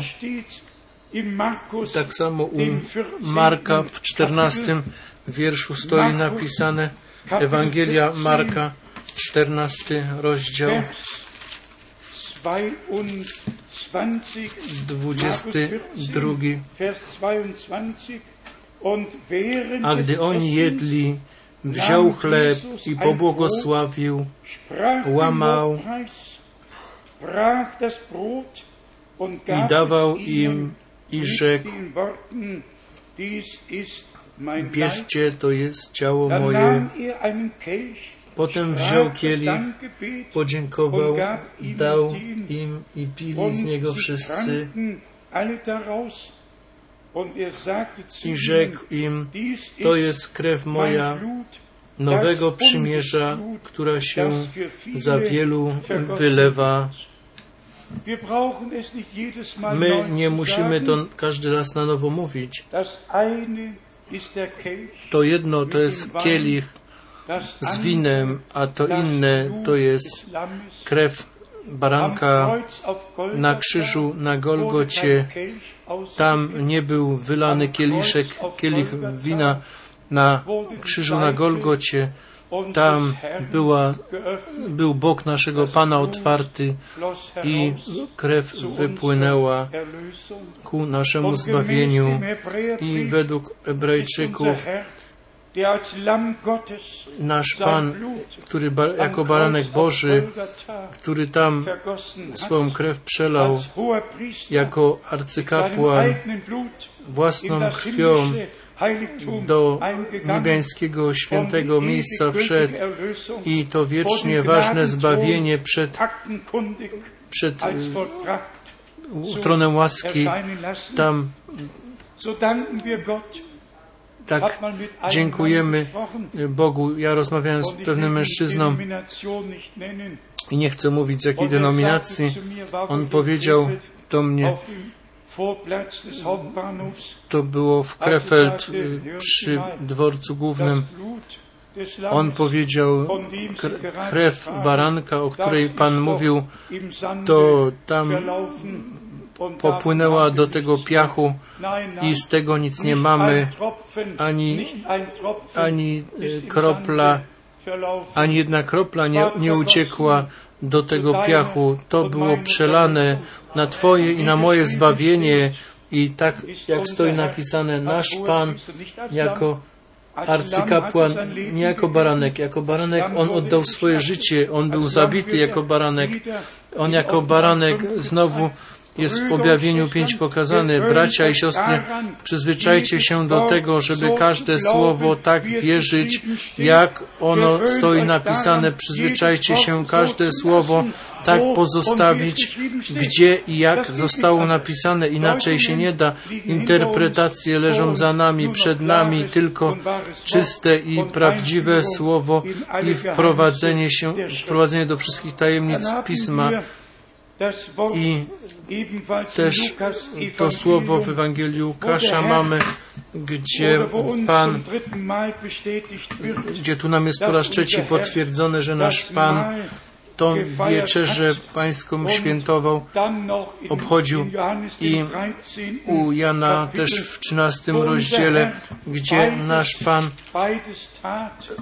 Tak samo u dem 14. Marka w 14 wierszu stoi napisane Ewangelia Marka, 14 rozdział, Vers 22, 22. Vers 22. Und während A gdy oni jedli, wziął chleb i pobłogosławił, łamał i dawał im i rzekł, bierzcie, to jest ciało moje. Potem wziął kielich, podziękował, dał im i pili z niego wszyscy. i rzekł im, to jest krew moja nowego przymierza, która się za wielu wylewa. My nie musimy to każdy raz na nowo mówić. To jedno to jest kielich z winem, a to inne to jest krew baranka na krzyżu na Golgocie. Tam nie był wylany kieliszek, kielich wina na krzyżu na Golgocie. Tam była, był bok naszego Pana otwarty i krew wypłynęła ku naszemu zbawieniu. I według Hebrajczyków nasz Pan, który jako baranek Boży, który tam swoją krew przelał jako arcykapłan własną krwią do niebieskiego świętego miejsca wszedł i to wiecznie ważne zbawienie przed, przed tronem łaski. Tam tak dziękujemy Bogu. Ja rozmawiałem z pewnym mężczyzną i nie chcę mówić z jakiej er denominacji. On powiedział do mnie, to było w Krefeld y, przy dworcu głównym. On powiedział, krew baranka, o której Pan mówił, to tam popłynęła do tego piachu i z tego nic nie mamy, ani- ani y, kropla, ani jedna kropla nie, nie uciekła do tego piachu. To było przelane na Twoje i na moje zbawienie. I tak jak stoi napisane, nasz Pan jako arcykapłan, nie jako baranek. Jako baranek on oddał swoje życie, on był zabity jako baranek. On jako baranek znowu jest w objawieniu pięć pokazany. Bracia i siostry, przyzwyczajcie się do tego, żeby każde słowo tak wierzyć, jak ono stoi napisane. Przyzwyczajcie się każde słowo tak pozostawić, gdzie i jak zostało napisane. Inaczej się nie da. Interpretacje leżą za nami, przed nami tylko czyste i prawdziwe słowo i wprowadzenie się, wprowadzenie do wszystkich tajemnic Pisma. I też to słowo w Ewangelii Łukasza mamy, gdzie Pan, gdzie tu nam jest po raz trzeci potwierdzone, że nasz Pan tą wieczerzę pańską świętował, obchodził i u Jana też w 13 rozdziale, gdzie nasz Pan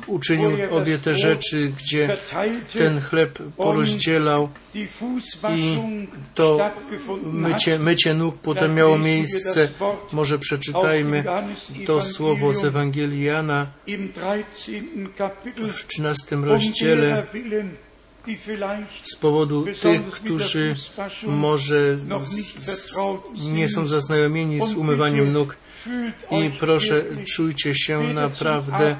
uczynił obie te rzeczy, gdzie ten chleb porozdzielał i to mycie, mycie nóg potem miało miejsce. Może przeczytajmy to słowo z Ewangelii Jana w 13 rozdziale z powodu tych, którzy może nie są zaznajomieni z umywaniem nóg. i proszę, czujcie się naprawdę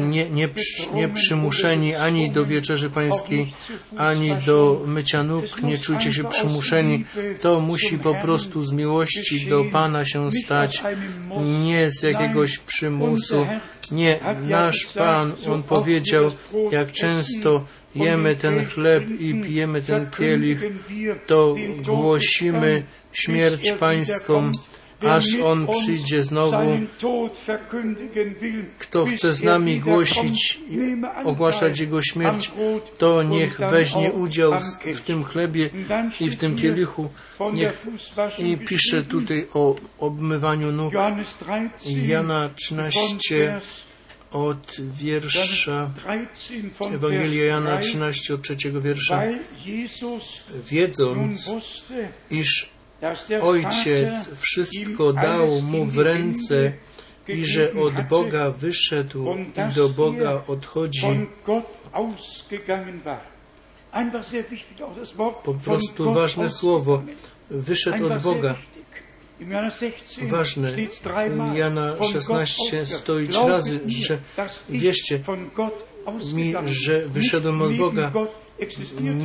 nie, nie, nie przymuszeni ani do wieczerzy pańskiej, ani do mycia nóg, nie czujcie się przymuszeni. To musi po prostu z miłości do Pana się stać, nie z jakiegoś przymusu, Nie, nasz Pan, On powiedział, jak często jemy ten chleb i pijemy ten kielich, to głosimy śmierć Pańską, aż On przyjdzie znowu. Kto chce z nami głosić i ogłaszać Jego śmierć, to niech weźmie udział w tym chlebie i w tym kielichu. Niech i pisze tutaj o obmywaniu nóg. Jana 13 od wiersza Ewangelia Jana 13 od trzeciego wiersza wiedząc, iż Ojciec wszystko dał mu w ręce i że od Boga wyszedł i do Boga odchodzi. Po prostu ważne słowo. Wyszedł od Boga. Ważne. Jana 16 stoi trzy razy, że wierzcie mi, że wyszedłem od Boga.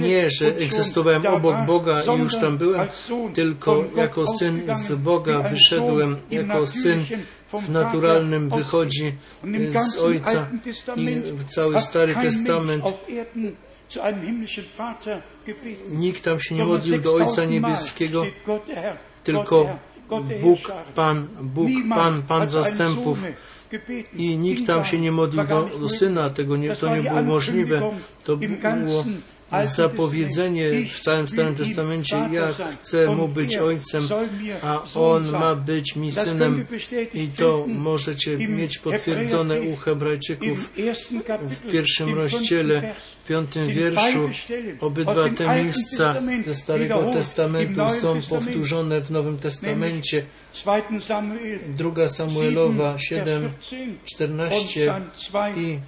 Nie, że egzystowałem obok Boga i już tam byłem, tylko jako syn z Boga wyszedłem, jako syn w naturalnym wychodzi z Ojca i cały Stary Testament nikt tam się nie modlił do Ojca Niebieskiego, tylko Bóg Pan, Bóg Pan, Pan zastępów. I nikt tam się nie modlił do, do Syna, tego nie, to nie było możliwe. To było zapowiedzenie w całym Starym Testamencie, ja chcę Mu być Ojcem, a On ma być mi Synem. I to możecie mieć potwierdzone u Hebrajczyków w pierwszym rozdziale, w piątym wierszu. Obydwa te miejsca ze Starego Testamentu są powtórzone w Nowym Testamencie. Druga Samuelowa 7, 14 i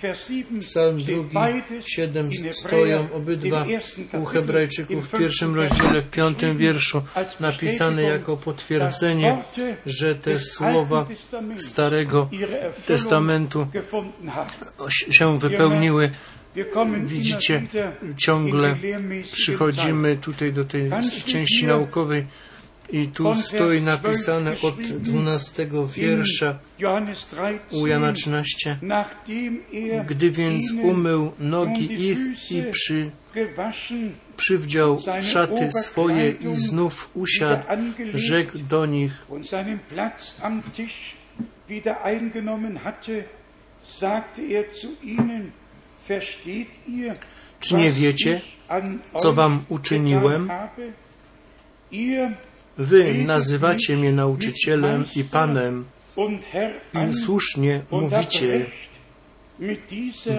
Psalm drugi 7 stoją obydwa u Hebrajczyków w pierwszym rozdziale, w piątym wierszu napisane jako potwierdzenie, że te słowa Starego Testamentu się wypełniły. Widzicie, ciągle przychodzimy tutaj do tej części naukowej i tu stoi napisane od 12 wiersza u Jana 13. Gdy więc umył nogi ich i przy, przywdział szaty swoje i znów usiadł, rzekł do nich, czy nie wiecie, co wam uczyniłem? Wy nazywacie mnie nauczycielem i Panem i słusznie mówicie,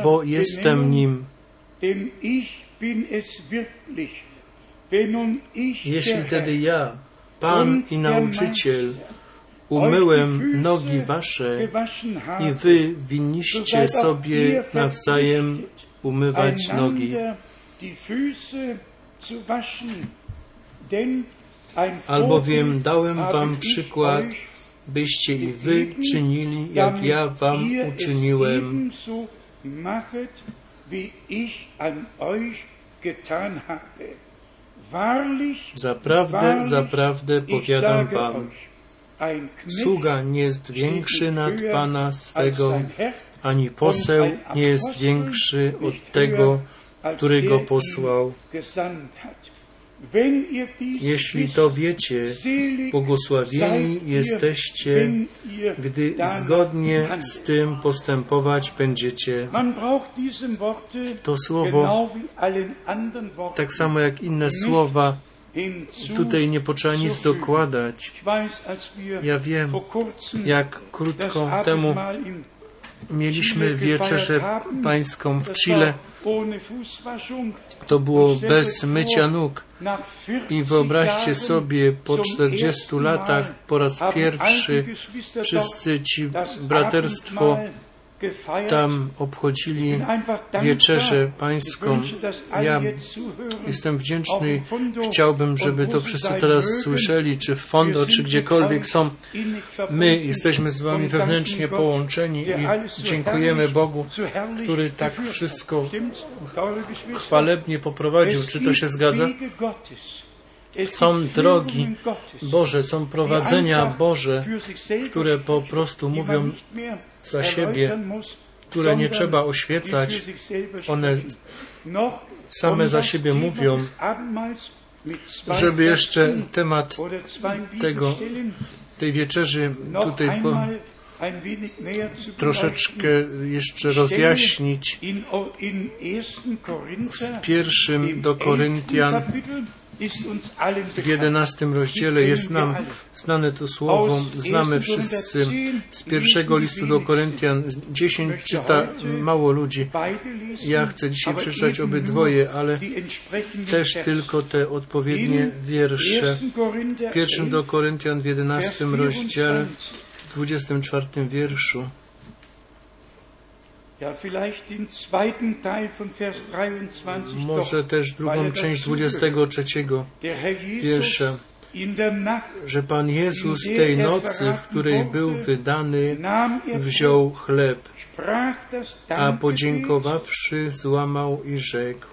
bo jestem nim. Jeśli wtedy ja, Pan i nauczyciel, umyłem nogi wasze i wy winniście sobie nawzajem umywać nogi. Albowiem dałem wam przykład, byście i wy czynili, jak ja wam uczyniłem. Zaprawdę, zaprawdę powiadam wam, sługa nie jest większy nad Pana swego, ani poseł nie jest większy od tego, który go posłał. Jeśli to wiecie, błogosławieni jesteście, gdy zgodnie z tym postępować będziecie. To słowo, tak samo jak inne słowa, tutaj nie potrzeba nic dokładać. Ja wiem, jak krótko temu mieliśmy wieczerzę pańską w Chile. To było bez mycia nóg. I wyobraźcie sobie, po 40 latach po raz pierwszy wszyscy ci braterstwo tam obchodzili wieczerzę pańską. Ja jestem wdzięczny, chciałbym, żeby to wszyscy teraz słyszeli, czy w Fondo, czy gdziekolwiek są. My jesteśmy z Wami wewnętrznie połączeni i dziękujemy Bogu, który tak wszystko chwalebnie poprowadził. Czy to się zgadza? Są drogi Boże, są prowadzenia Boże, które po prostu mówią za siebie, które nie trzeba oświecać. One same za siebie mówią, żeby jeszcze temat tego, tej wieczerzy tutaj po, troszeczkę jeszcze rozjaśnić. W pierwszym do Koryntian w jedenastym rozdziale jest nam znane to słowo, znamy wszyscy z pierwszego listu do Koryntian. Dziesięć czyta mało ludzi. Ja chcę dzisiaj przeczytać obydwoje, ale też tylko te odpowiednie wiersze. W pierwszym do Koryntian w jedenastym rozdziale, w dwudziestym czwartym wierszu. Może też drugą część 23 wiersza, że Pan Jezus tej nocy, w której był wydany, wziął chleb, a podziękowawszy złamał i rzekł.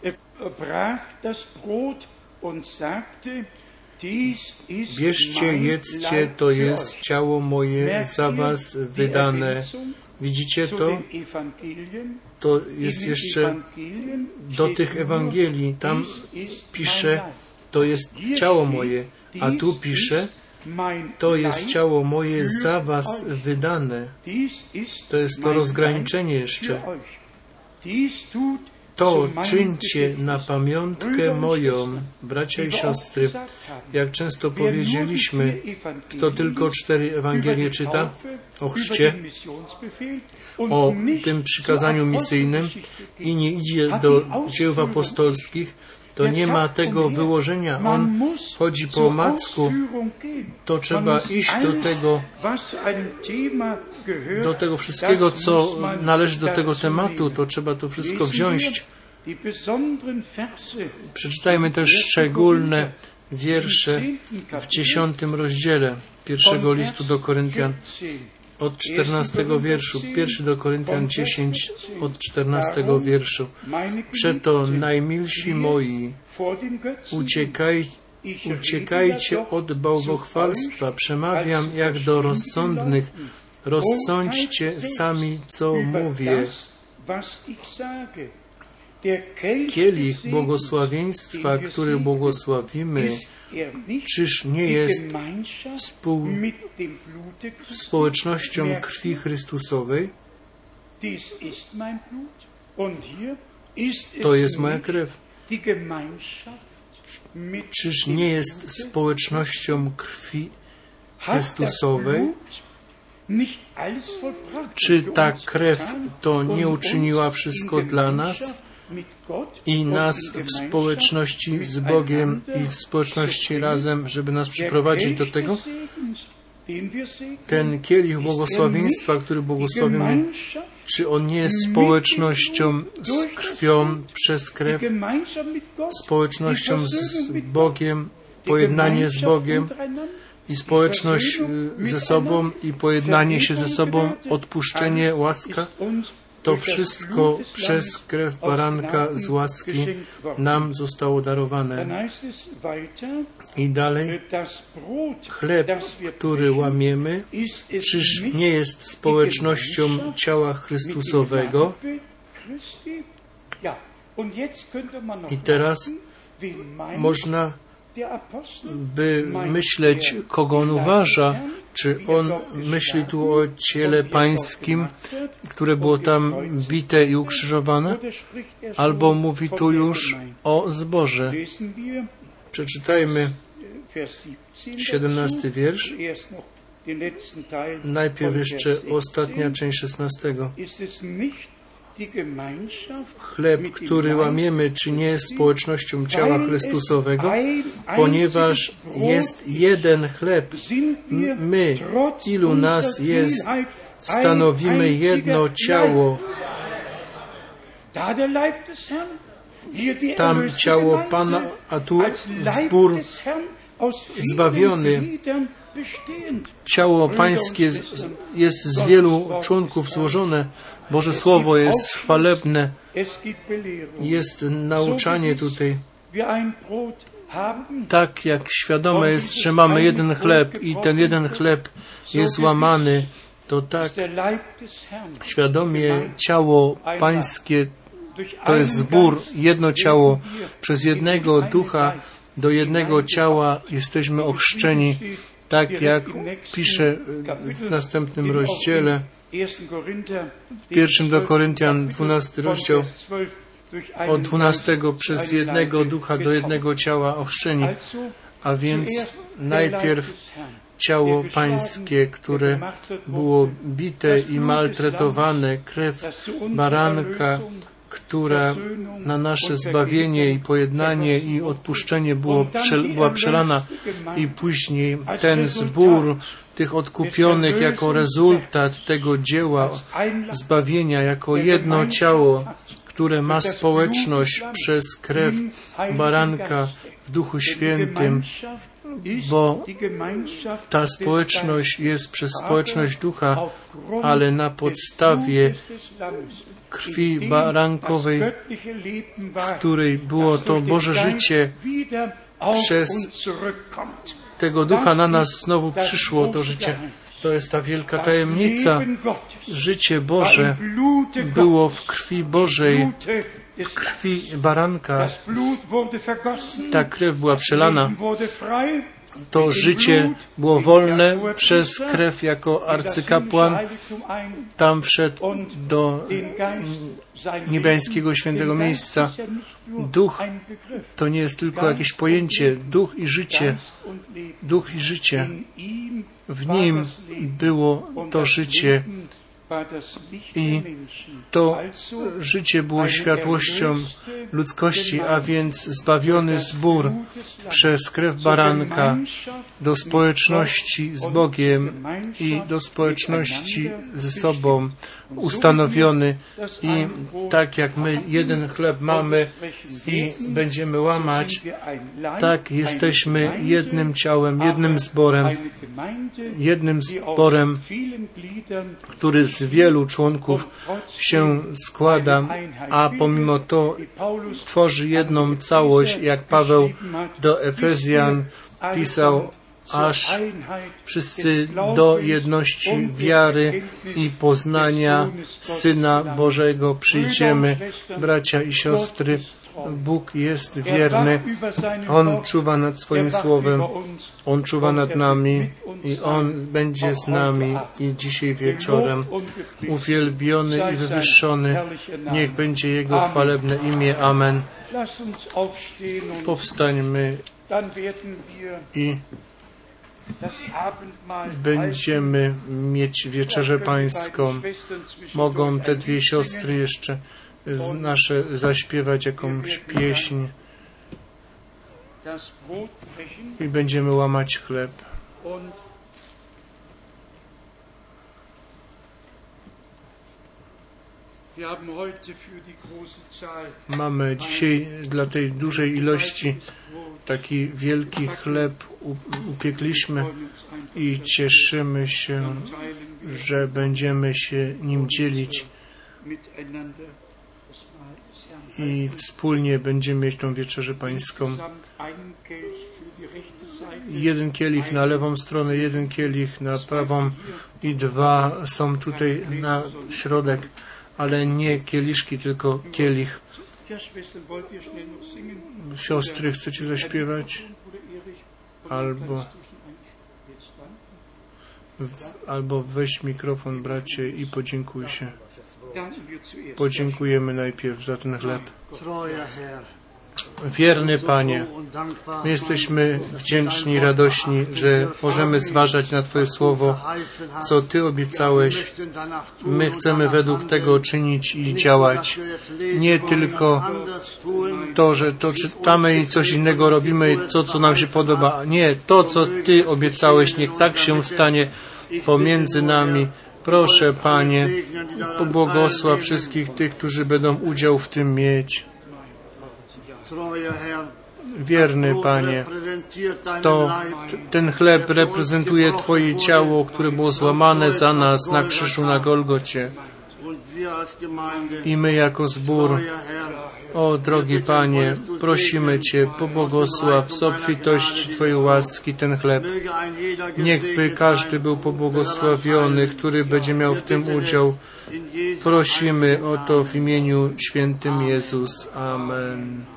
Bierzcie, jedzcie, to jest ciało moje za was wydane. Widzicie to? To jest jeszcze do tych Ewangelii. Tam pisze, to jest ciało moje, a tu pisze, to jest ciało moje za was wydane. To jest to rozgraniczenie jeszcze. To czyńcie na pamiątkę moją, bracia i siostry. Jak często powiedzieliśmy, kto tylko cztery Ewangelie czyta o chrzcie, o tym przykazaniu misyjnym i nie idzie do dzieł apostolskich, to nie ma tego wyłożenia. On chodzi po omacku. To trzeba iść do tego, do tego wszystkiego, co należy do tego tematu. To trzeba to wszystko wziąć. Przeczytajmy też szczególne wiersze w dziesiątym rozdziale pierwszego listu do Koryntian od 14 wierszu. Pierwszy do Koryntian 10 od 14 wierszu. Przeto najmilsi moi, uciekaj, uciekajcie od bałwochwalstwa. Przemawiam jak do rozsądnych. Rozsądźcie sami, co mówię. Kielich błogosławieństwa, który błogosławimy, czyż nie jest współ, społecznością krwi Chrystusowej? To jest moja krew. Czyż nie jest społecznością krwi Chrystusowej? Czy ta krew to nie uczyniła wszystko dla nas? i nas w społeczności z Bogiem i w społeczności razem, żeby nas przyprowadzić do tego. Ten kielich błogosławieństwa, który błogosławimy, czy on nie jest społecznością z krwią przez krew, społecznością z Bogiem, pojednanie z Bogiem i społeczność ze sobą i pojednanie się ze sobą, odpuszczenie, łaska? To wszystko przez krew baranka z łaski nam zostało darowane. I dalej, chleb, który łamiemy, czyż nie jest społecznością ciała Chrystusowego? I teraz można by myśleć, kogo on uważa, czy on myśli tu o ciele pańskim, które było tam bite i ukrzyżowane, albo mówi tu już o zboże. Przeczytajmy 17 wiersz. Najpierw jeszcze ostatnia część 16. Chleb, który łamiemy, czy nie jest społecznością ciała Chrystusowego, ponieważ jest jeden chleb. My, ilu nas jest, stanowimy jedno ciało. Tam ciało Pana, a tu zbór zbawiony. Ciało Pańskie jest z wielu członków złożone. Boże Słowo jest chwalebne. Jest nauczanie tutaj. tak jak świadome jest, że mamy jeden chleb i ten jeden chleb jest złamany, to tak świadomie ciało pańskie to jest zbór, jedno ciało. Przez jednego ducha do jednego ciała jesteśmy ochrzczeni, tak jak pisze w następnym rozdziale, w pierwszym do Koryntian 12 rozdział, od 12 przez jednego ducha do jednego ciała ochrzczeni, a więc najpierw ciało pańskie, które było bite i maltretowane, krew baranka, która na nasze zbawienie i pojednanie i odpuszczenie było, była przelana i później ten zbór tych odkupionych jako rezultat tego dzieła zbawienia, jako jedno ciało, które ma społeczność przez krew baranka w Duchu Świętym, bo ta społeczność jest przez społeczność ducha, ale na podstawie krwi barankowej, w której było to Boże życie, przez tego ducha na nas znowu przyszło to życie. To jest ta wielka tajemnica. Życie Boże było w krwi Bożej, w krwi baranka. Ta krew była przelana. To życie było wolne przez krew jako arcykapłan. Tam wszedł do niebiańskiego świętego miejsca. Duch to nie jest tylko jakieś pojęcie. Duch i życie. Duch i życie. W nim było to życie i to życie było światłością ludzkości, a więc zbawiony zbór przez krew baranka do społeczności z Bogiem i do społeczności ze sobą ustanowiony i tak jak my jeden chleb mamy i będziemy łamać, tak jesteśmy jednym ciałem, jednym zborem, jednym zborem, który z wielu członków się składa, a pomimo to tworzy jedną całość, jak Paweł do Efezjan pisał, aż wszyscy do jedności wiary i poznania Syna Bożego przyjdziemy. Bracia i siostry, Bóg jest wierny. On czuwa nad swoim słowem. On czuwa nad nami i On będzie z nami i dzisiaj wieczorem. Uwielbiony i wywyższony. Niech będzie Jego chwalebne imię. Amen. Powstańmy i będziemy mieć wieczerzę pańską. Mogą te dwie siostry jeszcze nasze zaśpiewać jakąś pieśń i będziemy łamać chleb. Mamy dzisiaj dla tej dużej ilości taki wielki chleb upiekliśmy i cieszymy się, że będziemy się nim dzielić i wspólnie będziemy mieć tą wieczerzę pańską. Jeden kielich na lewą stronę, jeden kielich na prawą i dwa są tutaj na środek, ale nie kieliszki, tylko kielich. Siostry, chcecie zaśpiewać? Albo albo weź mikrofon, bracie, i podziękuj się. Podziękujemy najpierw za ten chleb. Wierny Panie, my jesteśmy wdzięczni radośni, że możemy zważać na Twoje słowo, co Ty obiecałeś. My chcemy według tego czynić i działać. Nie tylko to, że to czytamy i coś innego robimy, to, co nam się podoba. Nie, to, co Ty obiecałeś, niech tak się stanie pomiędzy nami. Proszę, Panie, pobłogosław wszystkich tych, którzy będą udział w tym mieć. Wierny Panie, to ten chleb reprezentuje Twoje ciało, które było złamane za nas na krzyżu na Golgocie. I my jako zbór, O drogi Panie, prosimy Cię, pobłogosław z obfitości Twojej łaski ten chleb. Niechby każdy był pobłogosławiony, który będzie miał w tym udział. Prosimy o to w imieniu świętym Jezus. Amen.